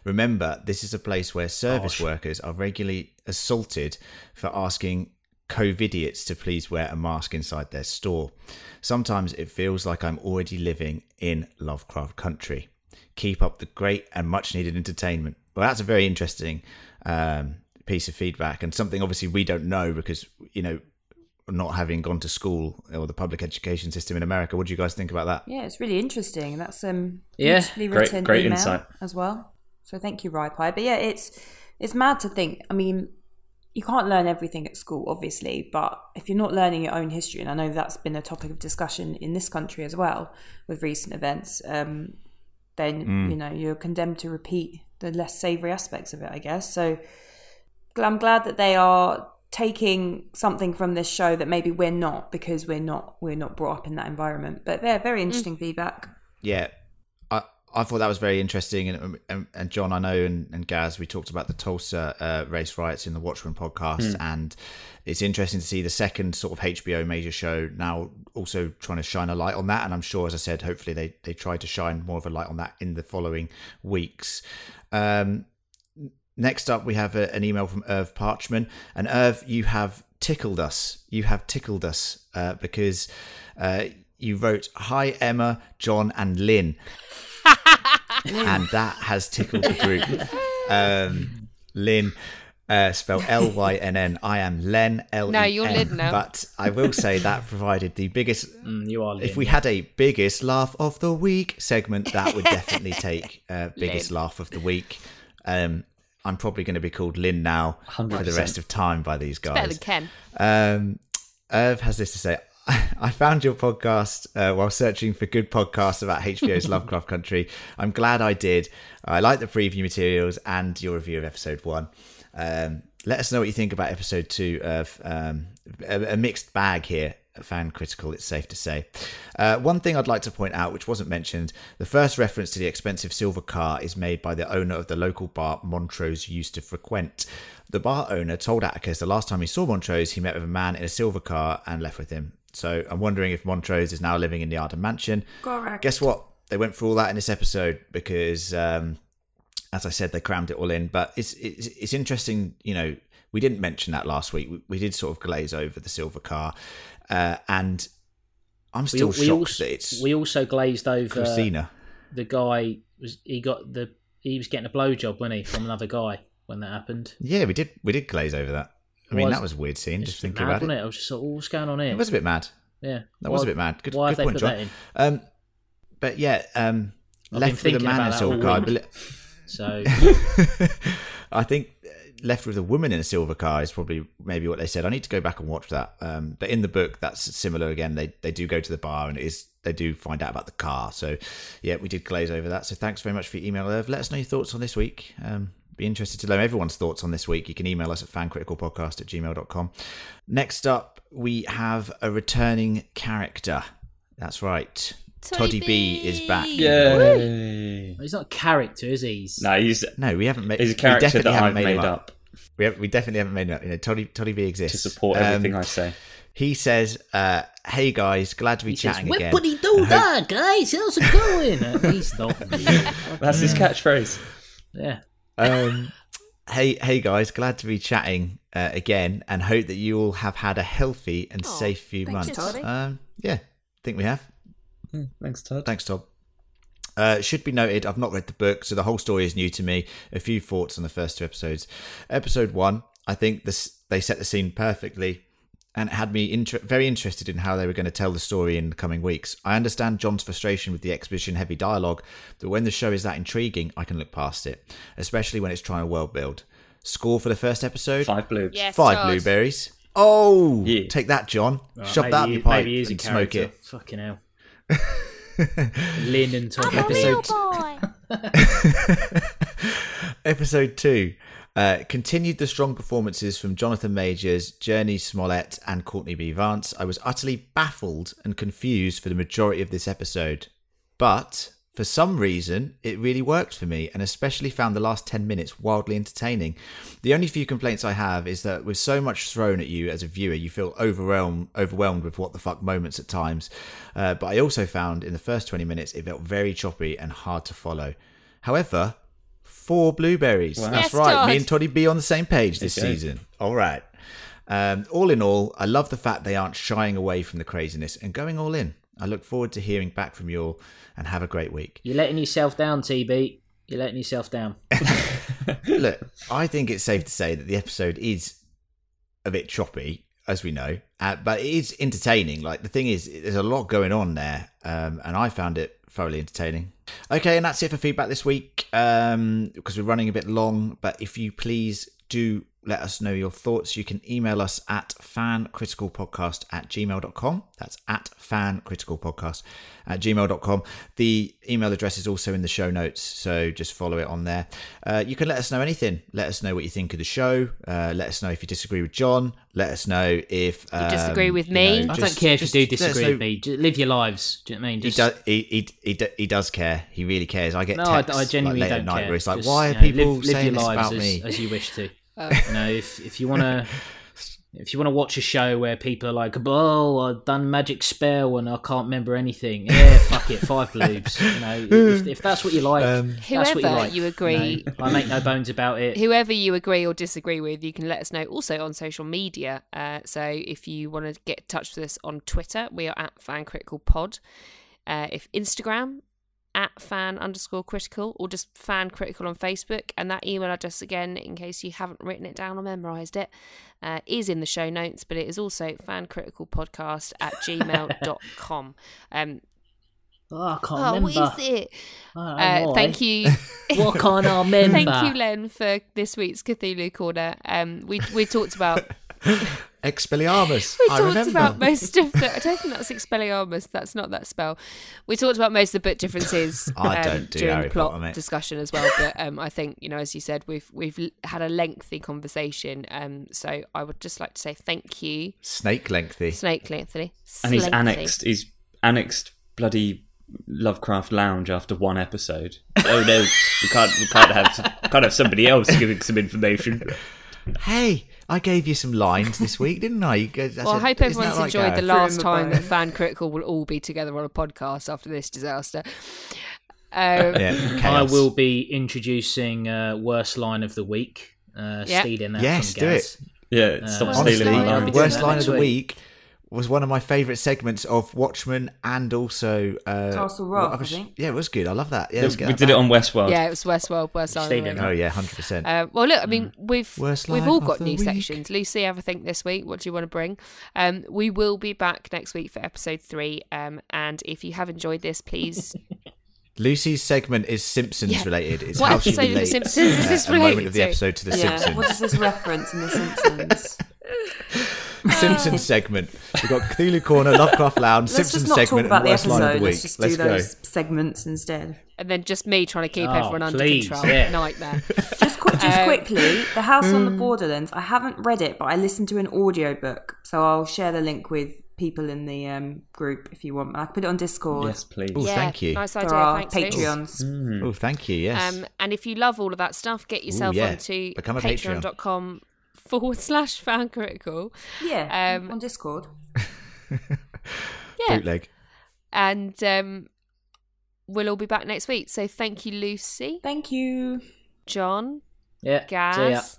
Remember, this is a place where service workers are regularly assaulted for asking COVIDiots to please wear a mask inside their store. Sometimes it feels like I'm already living in Lovecraft Country. Keep up the great and much needed entertainment. Well, that's a very interesting um, piece of feedback and something obviously we don't know because, you know, not having gone to school or the public education system in America. What do you guys think about that? Yeah, it's really interesting. That's um Yeah, beautifully great- written great email insight. as well. So thank you, Ripai. But yeah, it's it's mad to think. I mean, you can't learn everything at school, obviously, but if you're not learning your own history, and I know that's been a topic of discussion in this country as well with recent events, um, then you know you're condemned to repeat the less savoury aspects of it, I guess. So I'm glad that they are taking something from this show that maybe we're not because we're not we're not brought up in that environment. But yeah, very interesting feedback. yeah, I I thought that was very interesting, and and, and John, I know, and, and Gaz, we talked about the Tulsa uh, race riots in the Watchmen podcast, and it's interesting to see the second sort of HBO major show now also trying to shine a light on that, and I'm sure, as I said, hopefully they they try to shine more of a light on that in the following weeks. Um, next up, we have a, an email from Irv Parchman, and Irv, you have tickled us. You have tickled us uh, because. Uh, you wrote, Hi, Emma, John, and Lynn <laughs> and that has tickled the group. Um, Lynn, uh, spelled <laughs> L Y N N. I am Len L. E No, you're Lynn now. But I will say that provided the biggest. <laughs> Mm, you are. If Lynn. we had a biggest laugh of the week segment, that would definitely take uh, biggest laugh of the week. Um, I'm probably going to be called Lynn now for the rest of time by these guys. Better than Ken. Um, Irv has this to say. <laughs> I found your podcast uh, while searching for good podcasts about HBO's Lovecraft Country. I'm glad I did. I like the preview materials and your review of episode one. Um, let us know what you think about episode two of um, a, a mixed bag here. Fan critical, it's safe to say. Uh, one thing I'd like to point out, which wasn't mentioned, the first reference to the expensive silver car is made by the owner of the local bar Montrose used to frequent. The bar owner told Atticus the last time he saw Montrose, he met with a man in a silver car and left with him. So I'm wondering if Montrose is now living in the Ardham Mansion. Correct. Guess what? They went through all that in this episode because, um, as I said, they crammed it all in. But it's it's, it's interesting, you know. We didn't mention that last week. We, we did sort of glaze over the silver car, uh, and I'm still we shocked also, that it's we also glazed over Christina. the guy was he got the he was getting a blowjob, wasn't he, from another guy when that happened. Yeah, we did. We did glaze over that. I mean, Was- that was a weird scene. Just thinking mad, about it. it? I was just like, oh, what's going on here? It was a bit mad. yeah, That was a bit mad. Good, why good point, John. Um, but yeah, um, I've left with a man in a about all car. I week. bel- So <laughs> <laughs> I think left with a woman in a silver car is probably maybe what they said. I need to go back and watch that. Um, but in the book, that's similar again. They they do go to the bar and it is they do find out about the car. So yeah, we did glaze over that. So thanks very much for your email, Irv. Let us know your thoughts on this week. Um, be interested to know everyone's thoughts on this week. You can email us at fancriticalpodcast at gmail.com. Next up, we have a returning character. That's right. Toddy, Toddy B B. is back. Yay! he's not a character, is he? He's, No, he's No, we haven't made. he's a we character definitely that haven't I've made, made him up We, have, we definitely haven't made him up. You know, Toddy Toddy B to exists support Um, everything I say. He says, uh, "Hey guys, glad to be he says, chatting again." "Whippity do da, guys. How's it going?" Uh, he's not. <laughs> That's his catchphrase. Yeah. um, hey, hey guys, glad to be chatting uh, again, and hope that you all have had a healthy and Aw, safe few thanks, months. Toddy. Um, yeah, I think we have. Thanks, Todd. Thanks, Todd. Uh, should be noted, I've not read the book, so the whole story is new to me. A few thoughts on the first two episodes. Episode one, I think this they set the scene perfectly, and it had me inter- very interested in how they were going to tell the story in the coming weeks. I understand John's frustration with the exposition-heavy dialogue, but when the show is that intriguing, I can look past it, especially when it's trying to world build. Score for the first episode: Five bloobs. Yes, Five Todd. blueberries. Oh, Yeah. take that, John! Right, Shove that up your pipe maybe he and smoke it. Fucking hell. Lynn and Todd. I'm a real episode. boy. <laughs> Episode two uh, continued the strong performances from Jonathan Majors, Jurnee Smollett, and Courtney B. Vance. I was utterly baffled and confused for the majority of this episode, but for some reason, it really worked for me, and especially found the last 10 minutes wildly entertaining. The only few complaints I have is that with so much thrown at you as a viewer, you feel overwhelmed, overwhelmed with what the fuck moments at times. Uh, but I also found in the first 20 minutes, it felt very choppy and hard to follow. However, four blueberries. Wow. That's Yes, right. Todd. Me and Toddy be on the same page this Okay. season. All right. Um, all in all, I love the fact they aren't shying away from the craziness and going all in. I look forward to hearing back from you all and have a great week. You're letting yourself down, TB. You're letting yourself down. <laughs> Look, I think it's safe to say that the episode is a bit choppy, as we know, uh, but it is entertaining. Like the thing is, there's a lot going on there, um, and I found it thoroughly entertaining. Okay, and that's it for feedback this week um, because we're running a bit long. But if you please do let us know your thoughts, you can email us at fancriticalpodcast at gmail.com. That's at fancriticalpodcast at gmail.com. The email address is also in the show notes, so just follow it on there. Uh, you can let us know anything. Let us know what you think of the show. Uh, let us know if you disagree with John. Let us know if um, disagree with me. know, I don't care if you do disagree with me. Just live your lives. Do you know what I mean? He Just, does. He, he, he, do- he does care. He really cares. I get no, I, texts I genuinely like, late don't at night care. where it's like, Just, why you are know, people live, live saying your this lives about as, me? as you wish to? You know, if if you want to. If you want to watch a show where people are like, "Oh, I've done magic spell and I can't remember anything," yeah, fuck it, five bloobs. You know, if, if that's what you like, Um, that's what you Whoever like. you agree- know. I make no bones about it. Whoever you agree or disagree with, you can let us know also on social media. Uh, so if you want to get in touch with us on Twitter, we are at Fan Critical Pod. Uh, if Instagram at fan underscore critical or just fan critical on Facebook. And that email address, again, in case you haven't written it down or memorized it, uh, is in the show notes, but it is also fancriticalpodcast at <laughs> gmail.com. Um, Oh, I can't oh, remember. what is it? Uh, thank you. <laughs> What can't I remember? <laughs> Thank you, Len, for this week's Cthulhu Corner. Um, we we talked about <laughs> Expelliarmus. we I talked remember. about most of the. I don't think that's Expelliarmus. That's not that spell. We talked about most of the book differences <laughs> I um, don't do during Harry the plot Potter, mate. discussion as well. But um, I think you know, as you said, we've we've had a lengthy conversation. Um, so I would just like to say thank you, Snake lengthy. Snake Lengthy, and he's Slinky. annexed. He's annexed bloody Lovecraft Lounge after one episode. oh no, we can't. We can't have. Can't have somebody else giving some information. Hey, I gave you some lines this week, didn't I? You guys, Well, I hope "Isn't everyone's that right, enjoyed the last time bone. that Fan Critical will all be together on a podcast after this disaster. Um, Yeah, I will be introducing uh, worst line of the week. Uh, Yeah. Stealing that Yes, from do Gaz. Yeah, Uh, stop Honestly, stealing. I'll my be lines. doing worst line of the week. week. Was one of my favourite segments of Watchmen and also uh, Castle what Rock, other I think. Yeah, it was good. I love that. Yeah, let's we that did it on Westworld. Yeah, it was Westworld, Worst Line of Stayed the. Oh yeah, hundred percent. Uh, well, look, I mean, we've Worst we've all got new week. sections. Lucy, have a think this week. What do you want to bring? Um, we will be back next week for episode three. Um, and if you have enjoyed this, please <laughs> Lucy's segment is Simpsons Yeah. related. It's What how she episode of The relates Simpsons is this a moment of the to? episode to the yeah. Simpsons. What is this reference in The Simpsons? <laughs> <laughs> Simpsons segment. We've got Cthulhu Corner, Lovecraft Lounge, Let's Simpsons just not talk segment, about and the worst line of episode. the week. Let's just Let's do go. those segments instead. and then just me trying to keep Oh, everyone under please, control. yeah. Nightmare. <laughs> Just, qu- just Um, quickly, The House on Hmm. the Borderlands. I haven't read it, but I listened to an audiobook, so I'll share the link with people in the um, group if you want. I can put it on Discord Yes, please. Ooh, yeah, thank you. Nice for idea. our Thanks, Luke. Patreons. Mm. Oh, thank you. Yes. Um, and if you love all of that stuff, get yourself yeah. onto Become a Patreon. patreon.com <laughs> forward slash fan critical. Yeah, Um, on Discord. <laughs> Yeah. Bootleg. And um, we'll all be back next week. So thank you, Lucy, Thank you. John, Yeah. See ya. Gaz,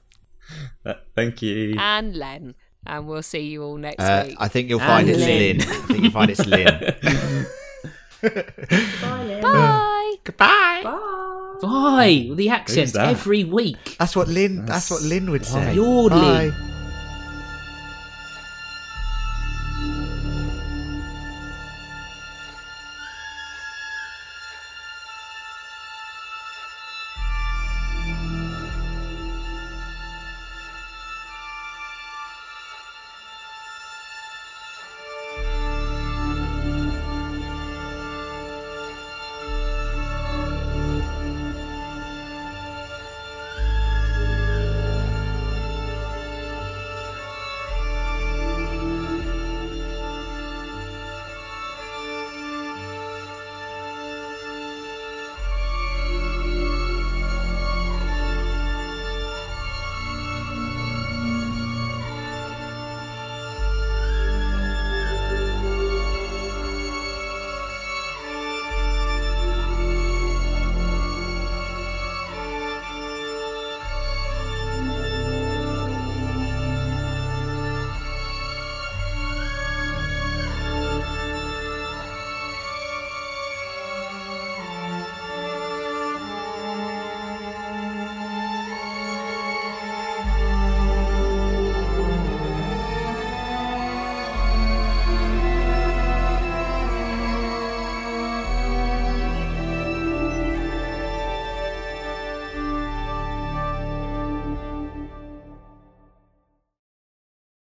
Uh, Thank you. and Len. And we'll see you all next Uh, week. I think you'll find And it's Lynn. Lynn. I think you'll find it's Lynn. <laughs> Bye. Goodbye. Bye. Why? The accent that? every week. That's what Lynn. That's, what Lynn would say. You're Bye. Lynn.